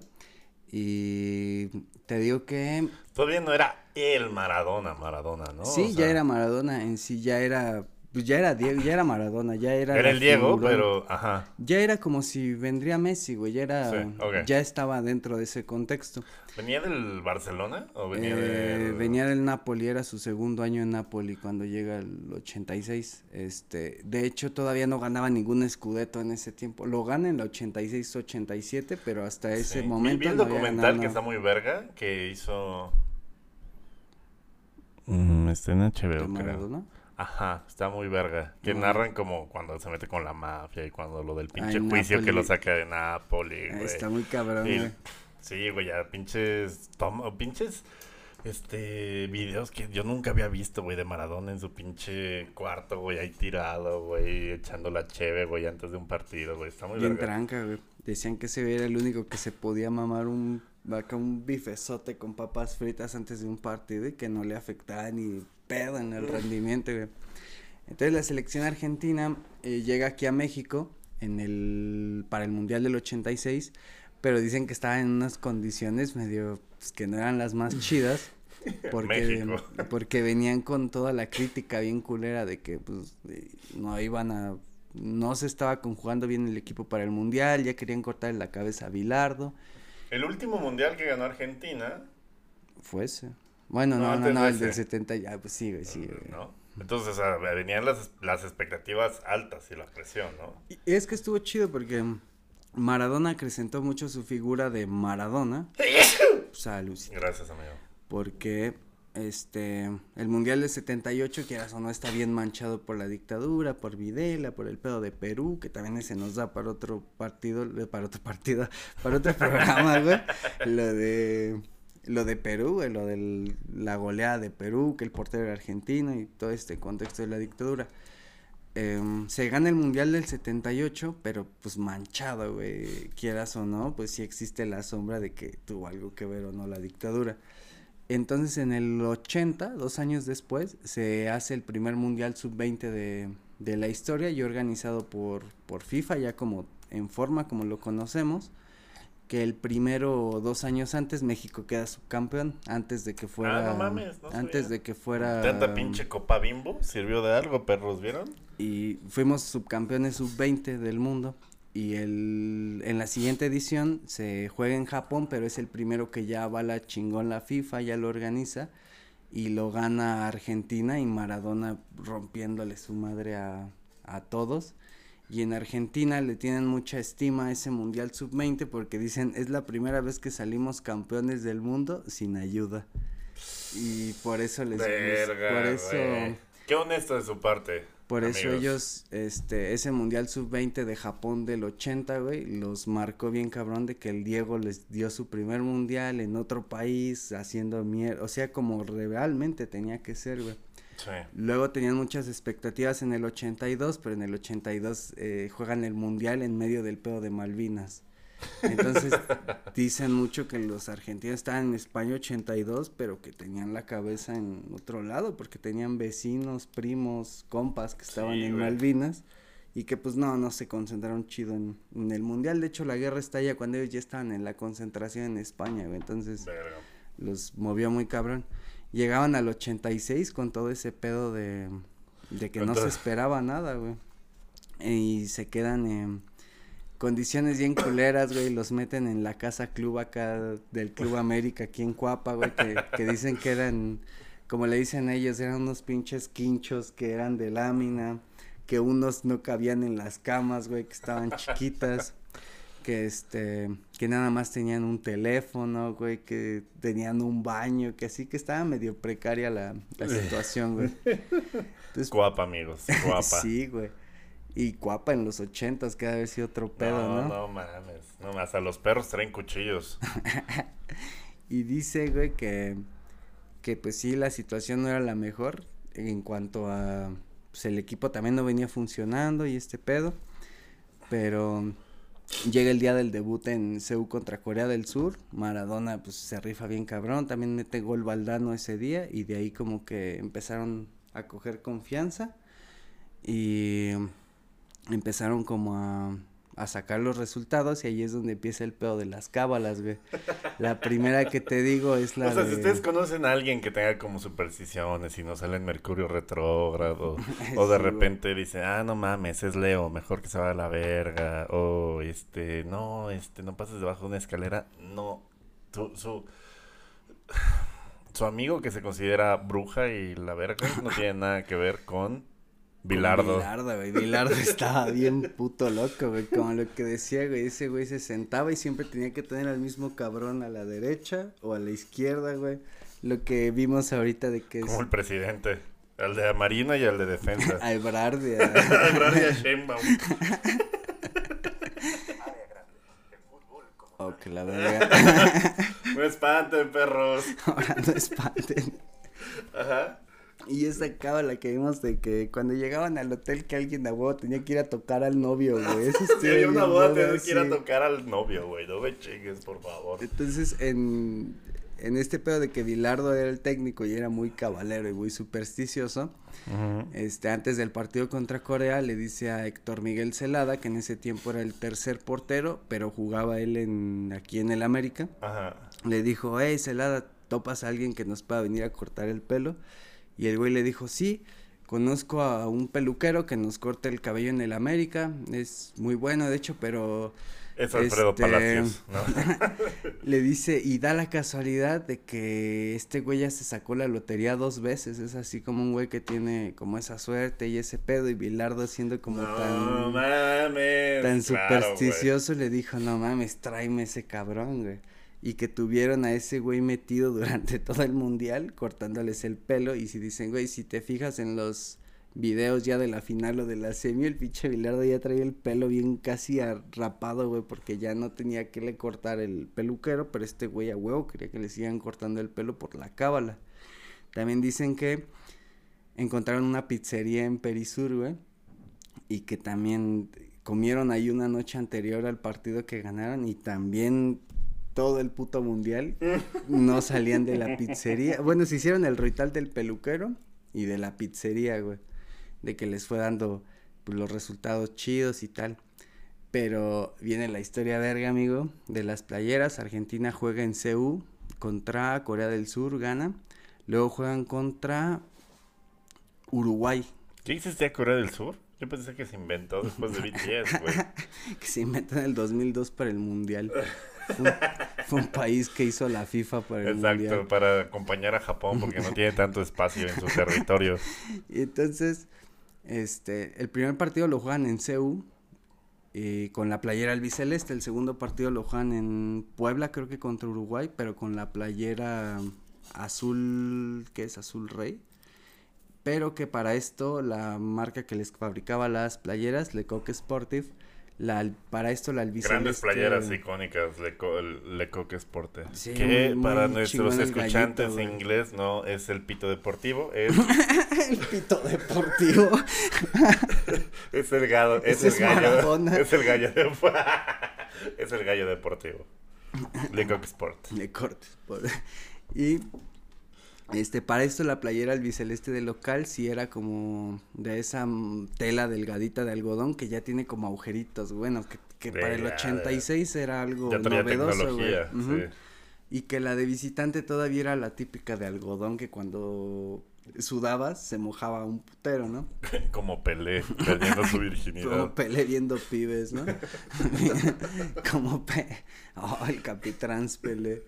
Y te digo que... Todavía no era el Maradona, Maradona, ¿no? Sí, ya era Maradona, en sí ya era pues ya era Diego, ya era Maradona, ya era. Era el Diego, pero, ajá. Ya era como si vendría Messi, güey, ya era. Ya estaba dentro de ese contexto. ¿Venía del Barcelona o venía eh, del.? Venía del Napoli, era su segundo año en Napoli cuando llega el 86. Este, de hecho, todavía no ganaba ningún escudeto en ese tiempo. Lo gana en el 86-87, pero hasta ese momento. Vi el documental que está muy verga, que hizo. Mm, está en HBO, creo. Ajá, está muy verga. Que No. narran como cuando se mete con la mafia y cuando lo del pinche Ay, juicio que lo saca de Napoli, güey. Está muy cabrón, Y- güey. Sí, güey, ya pinches toma, pinches este videos que yo nunca había visto, güey, de Maradona en su pinche cuarto, güey, ahí tirado, güey, echando la cheve, güey, antes de un partido, güey. Está muy Bien verga. tranca, güey. Decían que ese güey era el único que se podía mamar un acá un bifezote con papas fritas antes de un partido y que no le afectaba ni pedo en el rendimiento, güey. Entonces la selección argentina eh, llega aquí a México en el para el Mundial del 86, pero dicen que estaba en unas condiciones medio pues, que no eran las más chidas. Porque, porque venían con toda la crítica bien culera de que pues no iban a no se estaba conjugando bien el equipo para el mundial, ya querían cortarle la cabeza a Bilardo, El último mundial que ganó Argentina, fue ese. Bueno, No, no, no, el del ese. 70 ya, pues sí, güey, sí, güey. ¿no? Entonces, o sea, venían las, las expectativas altas y la presión, ¿no? Y es que estuvo chido porque Maradona acrecentó mucho su figura de Maradona. Salud. Gracias, amigo. porque este el mundial de 78 quieras o no está bien manchado por la dictadura, por Videla, por el pedo de Perú, que también ese nos da para otro partido, para otro partido, para otro programa, güey. Lo de lo de Perú, lo de la goleada de Perú, que el portero era argentino y todo este contexto de la dictadura. Em, se gana el mundial del 78, pero pues manchado, güey, quieras o no, pues sí existe la sombra de que tuvo algo que ver o no la dictadura. Entonces en el 80, dos años después, se hace el primer mundial sub-20 de, de la historia y organizado por, por FIFA, ya como en forma como lo conocemos, que el primero, dos años antes, México queda subcampeón, antes de que fuera... Ah, no mames, no antes sabía. de que fuera... Tanta pinche copa bimbo sirvió de algo, perros, ¿vieron? y fuimos subcampeones sub-20 del mundo. Y el, en la siguiente edición se juega en Japón, pero es el primero que ya va la chingón la FIFA, ya lo organiza. Y lo gana Argentina y Maradona rompiéndole su madre a, a todos. Y en Argentina le tienen mucha estima a ese Mundial Sub-20 porque dicen es la primera vez que salimos campeones del mundo sin ayuda. Y por eso les... Verga, por eso... Qué honesto de su parte. Por eso ellos, este, ese Mundial Sub-20 de Japón del 80, güey, los marcó bien cabrón de que el Diego les dio su primer Mundial en otro país, haciendo mierda, o sea, como realmente tenía que ser, güey. Sí. Luego tenían muchas expectativas en el 82, pero en el 82 eh, juegan el Mundial en medio del pedo de Malvinas. Entonces dicen mucho que los argentinos estaban en España 82, pero que tenían la cabeza en otro lado, porque tenían vecinos, primos, compas que estaban Sí, en güey. Malvinas y que pues no, no se concentraron chido en, en el Mundial. De hecho, la guerra estalla cuando ellos ya estaban en la concentración en España, güey. Entonces Verga. los movió muy cabrón. Llegaban al 86 con todo ese pedo de, de que no se esperaba nada, güey. Y se quedan en condiciones bien culeras, güey. Los meten en la casa club acá del Club América aquí en Cuapa, güey. Que, que dicen que eran, como le dicen ellos, eran unos pinches quinchos que eran de lámina. Que unos no cabían en las camas, güey, que estaban chiquitas que este que nada más tenían un teléfono, güey, que tenían un baño, que así que estaba medio precaria la, la situación, güey. Entonces, Guapa, amigos. Guapa. sí, güey. Y guapa en los ochentas, que ha de haber sido otro pedo, no, ¿no? no mames. No, hasta los perros traen cuchillos. Y dice, güey, que, que pues sí, la situación no era la mejor en cuanto a, pues el equipo también no venía funcionando y este pedo, pero llega el día del debut en CEU contra Corea del Sur, Maradona pues se rifa bien cabrón, también mete gol Valdano ese día y de ahí como que empezaron a coger confianza y empezaron como a, a sacar los resultados y ahí es donde empieza el pedo de las cábalas, güey. La primera que te digo es la o sea, de... si ustedes conocen a alguien que tenga como supersticiones y no sale en Mercurio retrógrado, o de güey. repente dice, ah, no mames, es Leo, mejor que se vaya a la verga, o este, no, este, no pases debajo de una escalera, no, su, su, su amigo que se considera bruja y la verga no tiene nada que ver con Bilardo. Bilardo, güey. Bilardo estaba bien puto loco, güey. Como lo que decía, güey. Ese güey se sentaba y siempre tenía que tener al mismo cabrón a la derecha o a la izquierda, güey. Lo que vimos ahorita de que es... Como el presidente. Al de Marina y al de defensa. A Ebrard y a... A Ebrard y a Sheinbaum. Oh, que la verga. No espanten, perros. Ahora no espanten. Ajá. Y esa cábala que vimos de que cuando llegaban al hotel que alguien de huevo tenía que ir a tocar al novio, güey. Eso había una boda, tienes que ir a sí. tocar al novio, güey. No me chingues, por favor. Entonces, en, en este pedo de que Bilardo era el técnico y era muy cabalero y muy supersticioso, este, antes del partido contra Corea, le dice a Héctor Miguel Celada, que en ese tiempo era el tercer portero, pero jugaba él en, aquí en el América, Ajá. le dijo, hey Celada, ¿topas a alguien que nos pueda venir a cortar el pelo? Y el güey le dijo, sí, conozco a un peluquero que nos corta el cabello en el América, es muy bueno de hecho, pero Es Alfredo Este, Palacios, ¿no? le dice, y da la casualidad de que este güey ya se sacó la lotería dos veces, es así como un güey que tiene como esa suerte y ese pedo, y Bilardo siendo como no tan, mames. tan claro, supersticioso, le dijo, no mames, tráeme ese cabrón, güey. Y que tuvieron a ese güey metido durante todo el mundial, cortándoles el pelo, y si dicen, güey, si te fijas en los videos ya de la final o de la semi, el pinche Bilardo ya traía el pelo bien casi rapado, güey, porque ya no tenía que le cortar el peluquero, pero este güey a huevo quería que le sigan cortando el pelo por la cábala. También dicen que encontraron una pizzería en Perisur, güey, y que también comieron ahí una noche anterior al partido que ganaron y también todo el puto mundial no salían de la pizzería. Bueno, se hicieron el ritual del peluquero y de la pizzería, güey. De que les fue dando pues, los resultados chidos y tal. Pero viene la historia verga, amigo, de las playeras. Argentina juega en CU contra Corea del Sur, gana. Luego juegan contra Uruguay, ¿Qué existía Corea del Sur? Yo pensé que se inventó después de BTS, güey. que se inventó en el 2002 para el Mundial. Fue un, fue un país que hizo la FIFA para el Exacto, Mundial. para acompañar a Japón porque no tiene tanto espacio en su territorio. Y entonces, este, el primer partido lo juegan en CEU y con la playera albiceleste. El segundo partido lo juegan en Puebla, creo que contra Uruguay, pero con la playera azul, ¿qué es? Azul Rey. Pero que para esto la marca que les fabricaba las playeras, Lecoq Sportive, la, para esto la albiceleste... Grandes playeras icónicas, Leco, Lecoq Sporte. Sí, que para nuestros escuchantes gallito, en inglés no es el pito deportivo, es, el pito deportivo. es el gallo, es el gallo, Maradona. es el gallo, de- es el gallo deportivo. Lecoq Sport. Por- Y este, para esto la playera albiceleste del local sí era como de esa mm, tela delgadita de algodón que ya tiene como agujeritos, bueno, que, que para el Verga. 86 era algo Ya traía novedoso, güey. sí. Y que la de visitante todavía era la típica de algodón que cuando sudabas se mojaba un putero, ¿no? Como Pelé, perdiendo su virginidad. Como Pelé viendo pibes, ¿no? Como Pe... Oh, el Capitrans Pelé.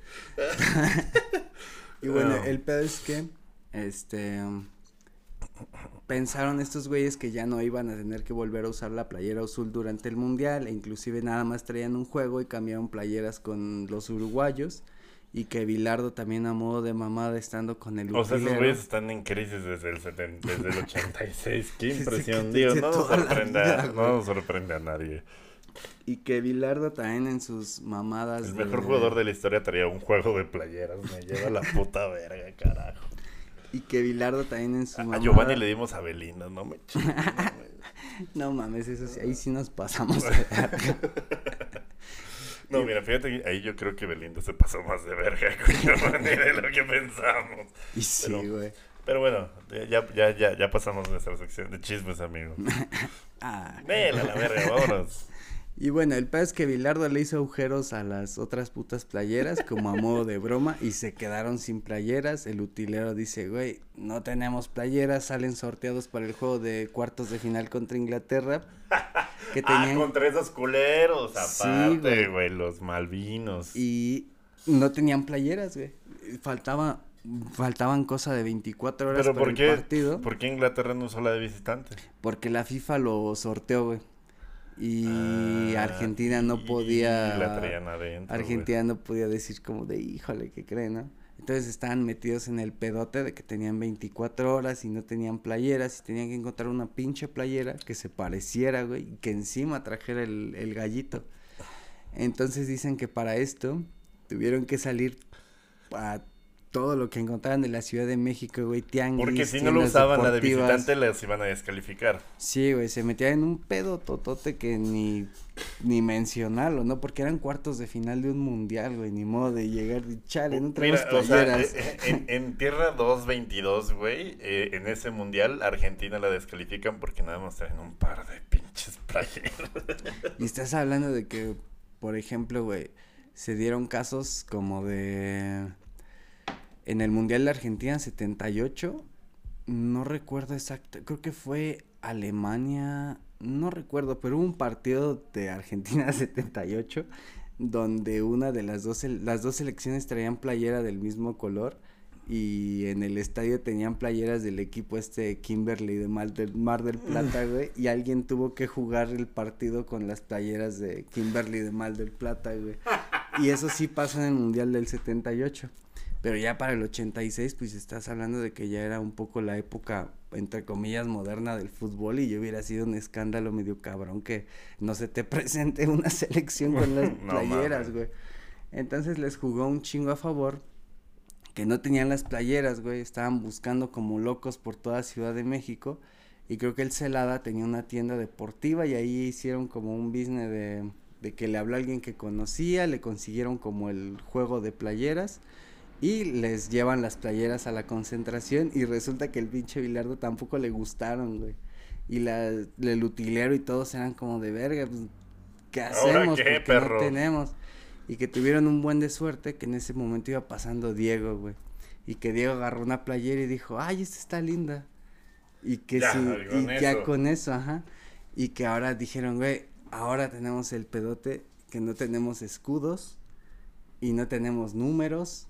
Y bueno, No. el pedo es que, este... Pensaron estos güeyes que ya no iban a tener que volver a usar la playera azul durante el mundial, e inclusive nada más traían un juego y cambiaron playeras con los uruguayos, y que Bilardo también a modo de mamada estando con el O sea, esos utilero. güeyes están en crisis desde el, 70, desde el 86. Qué impresión. Digo, no nos, sorprende no nos sorprende a nadie. Y que Bilardo también en sus mamadas El mejor de- jugador de la historia traía un juego de playeras. Me lleva la puta verga, carajo. Y que Bilardo también en su A mamada... Giovanni le dimos a Belinda, no me chingues, no me- No mames, eso sí, ahí sí nos pasamos de verga. No, mira, fíjate, ahí yo creo que Belinda se pasó más de verga con Giovanni de lo que pensamos. Y sí, güey. Pero bueno, ya, ya, ya, ya pasamos nuestra sección de chismes, amigo. Ah. Vela a la verga, vámonos. Y bueno, el peor es que Bilardo le hizo agujeros a las otras putas playeras como a modo de broma y se quedaron sin playeras. El utilero dice, güey, no tenemos playeras, salen sorteados para el juego de cuartos de final contra Inglaterra. Que tenían... Ah, contra esos culeros, Sí, aparte, güey. güey, los malvinos. Y no tenían playeras, güey. Faltaba, faltaban cosa de 24 horas Pero para ¿por el qué, partido. ¿por qué Inglaterra no usó la de visitante? Porque la FIFA lo sorteó, güey. Y Ah, Argentina no podía. la traían adentro, Argentina no podía decir como de híjole, ¿qué creen, no? Entonces estaban metidos en el pedote de que tenían 24 horas y no tenían playeras y tenían que encontrar una pinche playera que se pareciera, güey, y que encima trajera el, el gallito. Entonces dicen que para esto tuvieron que salir a todo lo que encontraban en la Ciudad de México, güey, tianguis. Porque si no lo usaban la de visitante, les iban a descalificar. Sí, güey, se metían en un pedo totote que ni, ni mencionarlo, ¿no? Porque eran cuartos de final de un mundial, güey, ni modo de llegar y chale, no traemos Mira, o sea, eh, eh, en, en, Tierra 222, güey, eh, en ese mundial, Argentina la descalifican porque nada más traen un par de pinches playeros. Y estás hablando de que, por ejemplo, güey, se dieron casos como de en el Mundial de Argentina 78, no recuerdo exacto, creo que fue Alemania, no recuerdo, pero hubo un partido de Argentina 78 donde una de las dos, las dos selecciones traían playera del mismo color y en el estadio tenían playeras del equipo este Kimberly de Mar del, Mar del Plata, güey, y alguien tuvo que jugar el partido con las playeras de Kimberly de Mar del Plata, güey. Y eso sí pasó en el Mundial del 78. Pero ya para el 86, pues estás hablando de que ya era un poco la época, entre comillas, moderna del fútbol y yo hubiera sido un escándalo medio cabrón que no se te presente una selección con las playeras, güey. Entonces les jugó un chingo a favor que no tenían las playeras, güey, estaban buscando como locos por toda Ciudad de México. Y creo que el Celada tenía una tienda deportiva y ahí hicieron como un business de, de que le habló a alguien que conocía, le consiguieron como el juego de playeras y les llevan las playeras a la concentración y resulta que el pinche Bilardo tampoco le gustaron, güey. Y la, el utilero y todos eran como de verga, pues, ¿qué hacemos? Qué, Porque no tenemos. Y que tuvieron un buen de suerte que en ese momento iba pasando Diego, güey. Y que Diego agarró una playera y dijo, ay, esta está linda. Y que ya, sí, y ya con eso, ajá. Y que ahora dijeron, güey, ahora tenemos el pedote que no tenemos escudos y no tenemos números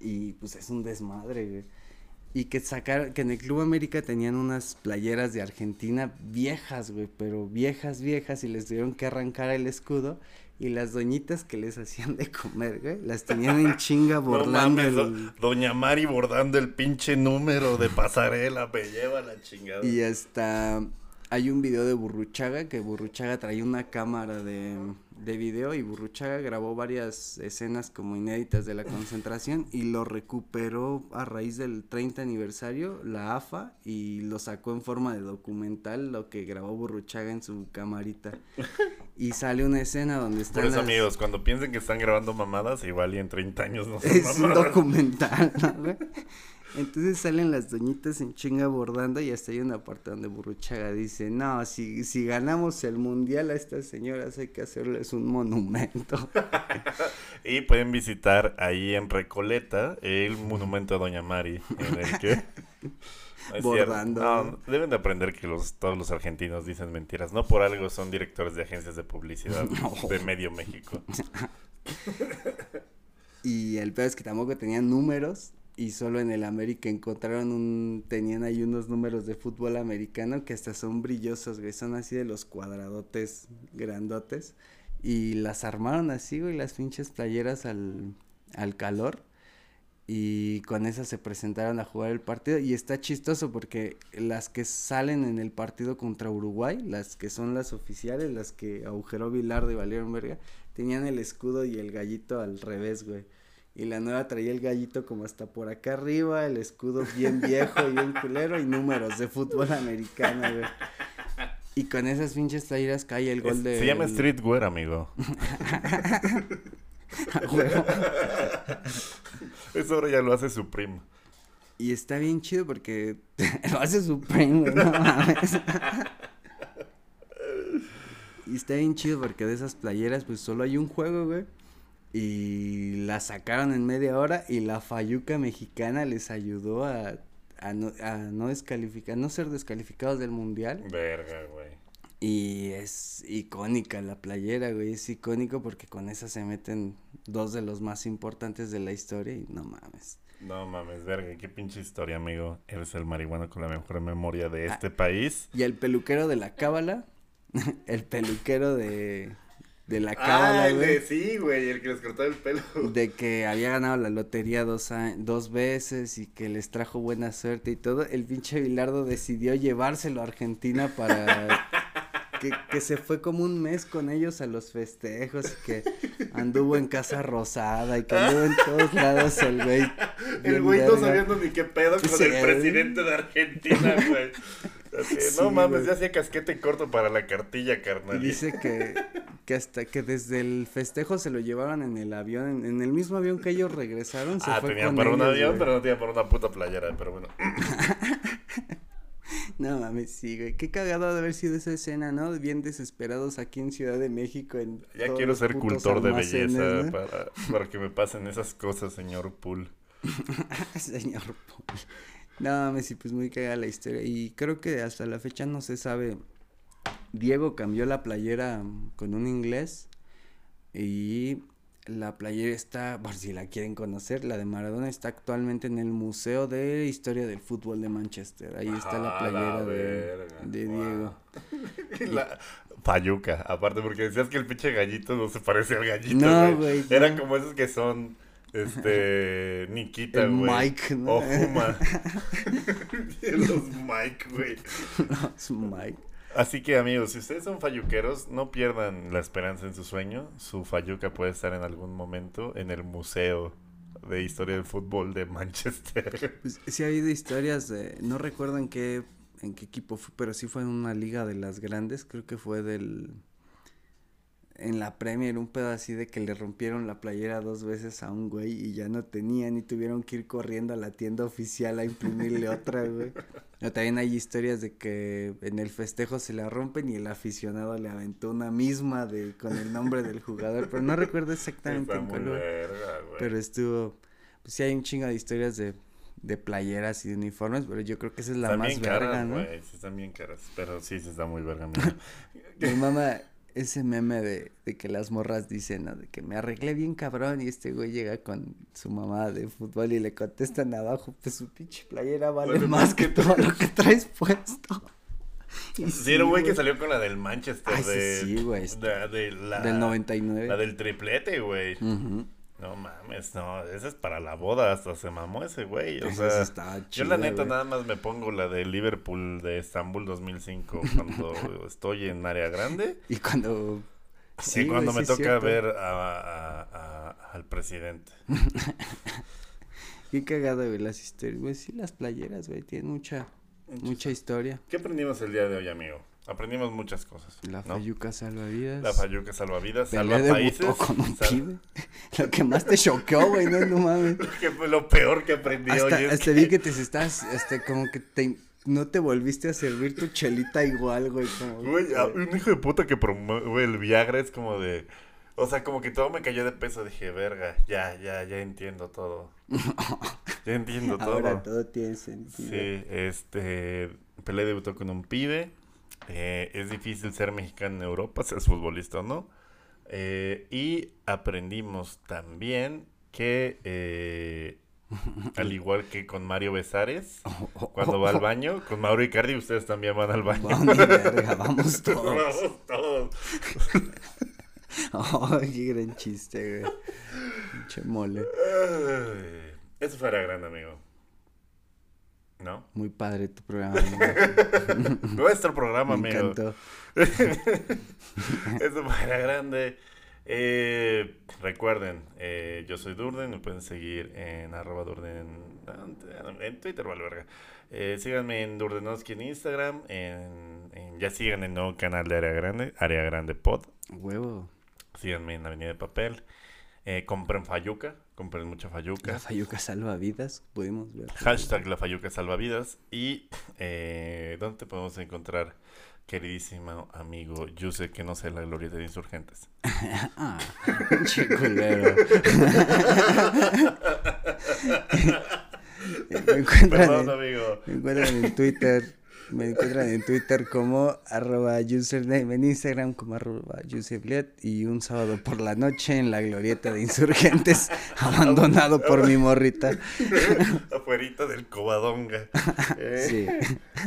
y pues es un desmadre, güey. Y que sacar, que en el Club América tenían unas playeras de Argentina viejas, güey, pero viejas, viejas, y les tuvieron que arrancar el escudo. Y las doñitas que les hacían de comer, güey, las tenían en chinga bordando. el... Doña Mari bordando el pinche número de pasarela, me lleva la chingada. Y hasta hay un video de Burruchaga, que Burruchaga traía una cámara de de video y Burruchaga grabó varias escenas como inéditas de la concentración y lo recuperó a raíz del 30 aniversario la AFA y lo sacó en forma de documental lo que grabó Burruchaga en su camarita y sale una escena donde están Por eso amigos, cuando piensen que están grabando mamadas igual y en 30 años no son Es un documental, ¿no? Entonces salen las doñitas en chinga bordando y hasta hay una parte donde Burruchaga dice, no, si, si ganamos el mundial a estas señoras hay que hacerles un monumento. y pueden visitar ahí en Recoleta el monumento a Doña Mari, en el que... Bordando. deben de aprender que los, todos los argentinos dicen mentiras. No por algo son directores de agencias de publicidad de medio México. y el peor es que tampoco tenían números y solo en el América encontraron un, tenían ahí unos números de fútbol americano que hasta son brillosos, güey, son así de los cuadradotes grandotes y las armaron así, güey, las pinches playeras al, al calor y con esas se presentaron a jugar el partido y está chistoso porque las que salen en el partido contra Uruguay, las que son las oficiales, las que agujeró Bilardo y valieron verga, tenían el escudo y el gallito al revés, güey. Y la nueva traía el gallito como hasta por acá arriba, el escudo bien viejo y bien culero y números de fútbol americano, güey. Y con esas pinches playeras cae el gol de. Se llama Streetwear, amigo. Eso ahora ya lo hace Supreme. Y está bien chido porque lo hace Supreme, güey, no mames. y está bien chido porque de esas playeras, pues solo hay un juego, güey y la sacaron en media hora y la Fayuca mexicana les ayudó a, a, no, a no descalificar, no ser descalificados del mundial. Verga, güey. Y es icónica la playera, güey, es icónico porque con esa se meten dos de los más importantes de la historia y no mames. No mames, verga, qué pinche historia, amigo. Eres el marihuano con la mejor memoria de ah, este país. Y el peluquero de la cábala, el peluquero de de la cábala, Ah, güey. sí, güey, el que les cortaba el pelo. De que había ganado la lotería dos, dos veces y que les trajo buena suerte y todo, el pinche Bilardo decidió llevárselo a Argentina para que, que se fue como un mes con ellos a los festejos y que anduvo en Casa Rosada y que anduvo en todos lados el güey. El güey no sabiendo ni qué pedo con Sí, el güey. presidente de Argentina, güey. Así, Sí, no mames, güey. ya hacía casquete corto para la cartilla, Y carnal. dice que, que hasta que desde el festejo se lo llevaron en el avión, en, en el mismo avión que ellos regresaron, se Ah, fue tenían para un avión, güey. pero no tenían para una puta playera, pero bueno. No mames, sí, güey. Qué cagado de haber sido esa escena, ¿no? Bien desesperados aquí en Ciudad de México. En Ya quiero ser cultor de belleza ¿no? para, para que me pasen esas cosas, señor Pool. Señor Paul. No mames, sí, pues muy cagada la historia. Y creo que hasta la fecha no se sabe. Diego cambió la playera mm, con un inglés. Y la playera está, por si la quieren conocer, la de Maradona está actualmente en el Museo de Historia del Fútbol de Manchester. Ahí está la Ah, playera la de, wow. Diego. La... Fayuca, aparte porque decías que el pinche gallito no se parece al gallito, No, güey. güey, Era no. como esos que son, este, Nikita, güey. Mike, ¿no? O Juma. Los Mike, güey. No, es Mike. Así que amigos, si ustedes son falluqueros, no pierdan la esperanza en su sueño. Su falluca puede estar en algún momento en el Museo de Historia del Fútbol de Manchester. Pues sí ha habido historias de, no recuerdo en qué, en qué equipo fue, pero sí fue en una liga de las grandes, creo que fue del, en la Premier, un pedo así de que le rompieron la playera dos veces a un güey y ya no tenían y tuvieron que ir corriendo a la tienda oficial a imprimirle otra, güey. O también hay historias de que en el festejo se la rompen y el aficionado le aventó una misma de, con el nombre del jugador, pero no recuerdo exactamente en cuál, güey. Pero estuvo, pues sí hay un chingo de historias de, de playeras y de uniformes, pero yo creo que esa es la están más bien verga, caras, ¿no? Sí, están bien caras. Pero sí, se está muy verga. Mi mamá, ese meme de, de que las morras dicen, ¿no? De que me arreglé bien cabrón y este güey llega con su mamá de fútbol y le contestan abajo, pues su pinche playera vale más que todo lo que traes puesto. Y Sí, era un güey que salió con la del Manchester. Sí, de, sí, güey. de- la, Del 99. La del triplete, güey. Ujú. No mames, no. Esa es para la boda. Hasta se mamó ese güey. O Esa sí sea, yo chida, la neta güey. nada más me pongo la de Liverpool de Estambul 2005 cuando estoy en área grande. Y cuando... y cuando güey, me sí toca cierto. ver a- a- a- al presidente. Qué cagado, güey, las historias. Güey, sí, las playeras, güey, tienen mucha, mucha historia. ¿Qué aprendimos el día de hoy, amigo? Aprendimos muchas cosas. La ¿no? Fayuca salvavidas. La Fayuca salvavidas, salva países. debutó con un sal- pibe. Lo que más te choqueó, güey, no, no mames. que fue lo peor que aprendí Hasta, hoy. es hasta que- vi que te estás, este, como que te, no te volviste a servir tu chelita igual, güey, como. Güey, un hijo de puta que promueve el Viagra es como de... O sea, como que todo me cayó de peso. Dije, verga, ya, ya, ya entiendo todo. Ya entiendo todo. Ahora todo tiene sentido. Sí, este... Pelé debutó con un pibe. Eh, es difícil ser mexicano en Europa, seas futbolista o no. Eh, y aprendimos también que... eh, al igual que con Mario Besares, cuando va al baño, con Mauro Icardi ustedes también van al baño. Vamos, verga, vamos todos. Vamos todos. Ay, qué gran chiste, güey. Pinche mole. Eso fuera grande, amigo. ¿No? Muy padre tu programa, amigo. Nuestro programa, Me amigo. encantó. Eso fuera grande. Eh, recuerden, eh, yo soy Durden, me pueden seguir en arroba Durden en Twitter, vale verga. Eh, síganme en Durdenowski en Instagram, en, en- ya sigan el nuevo canal de Área Grande, Área Grande Pod. Huevo. Síganme en Avenida de Papel. Compren Fayuca, compren mucha Fayuca. La Fayuca salva vidas, pudimos ver. Hashtag la Fayuca Salvavidas. Y eh, ¿dónde te podemos encontrar, queridísimo amigo? Yo sé que no sé la gloria de insurgentes. Ah, culero. me encuentran Perdón, en, amigo. me encuentran en Twitter Me encuentran en Twitter como arroba username, en Instagram como arroba y un sábado por la noche en la glorieta de insurgentes, abandonado por mi morrita. Afuerita del Covadonga. Sí.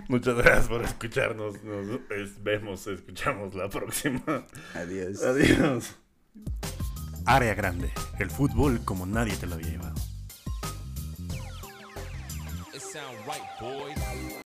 Muchas gracias por escucharnos. Nos vemos, escuchamos la próxima. Adiós. Adiós. Área grande. El fútbol como nadie te lo había llevado.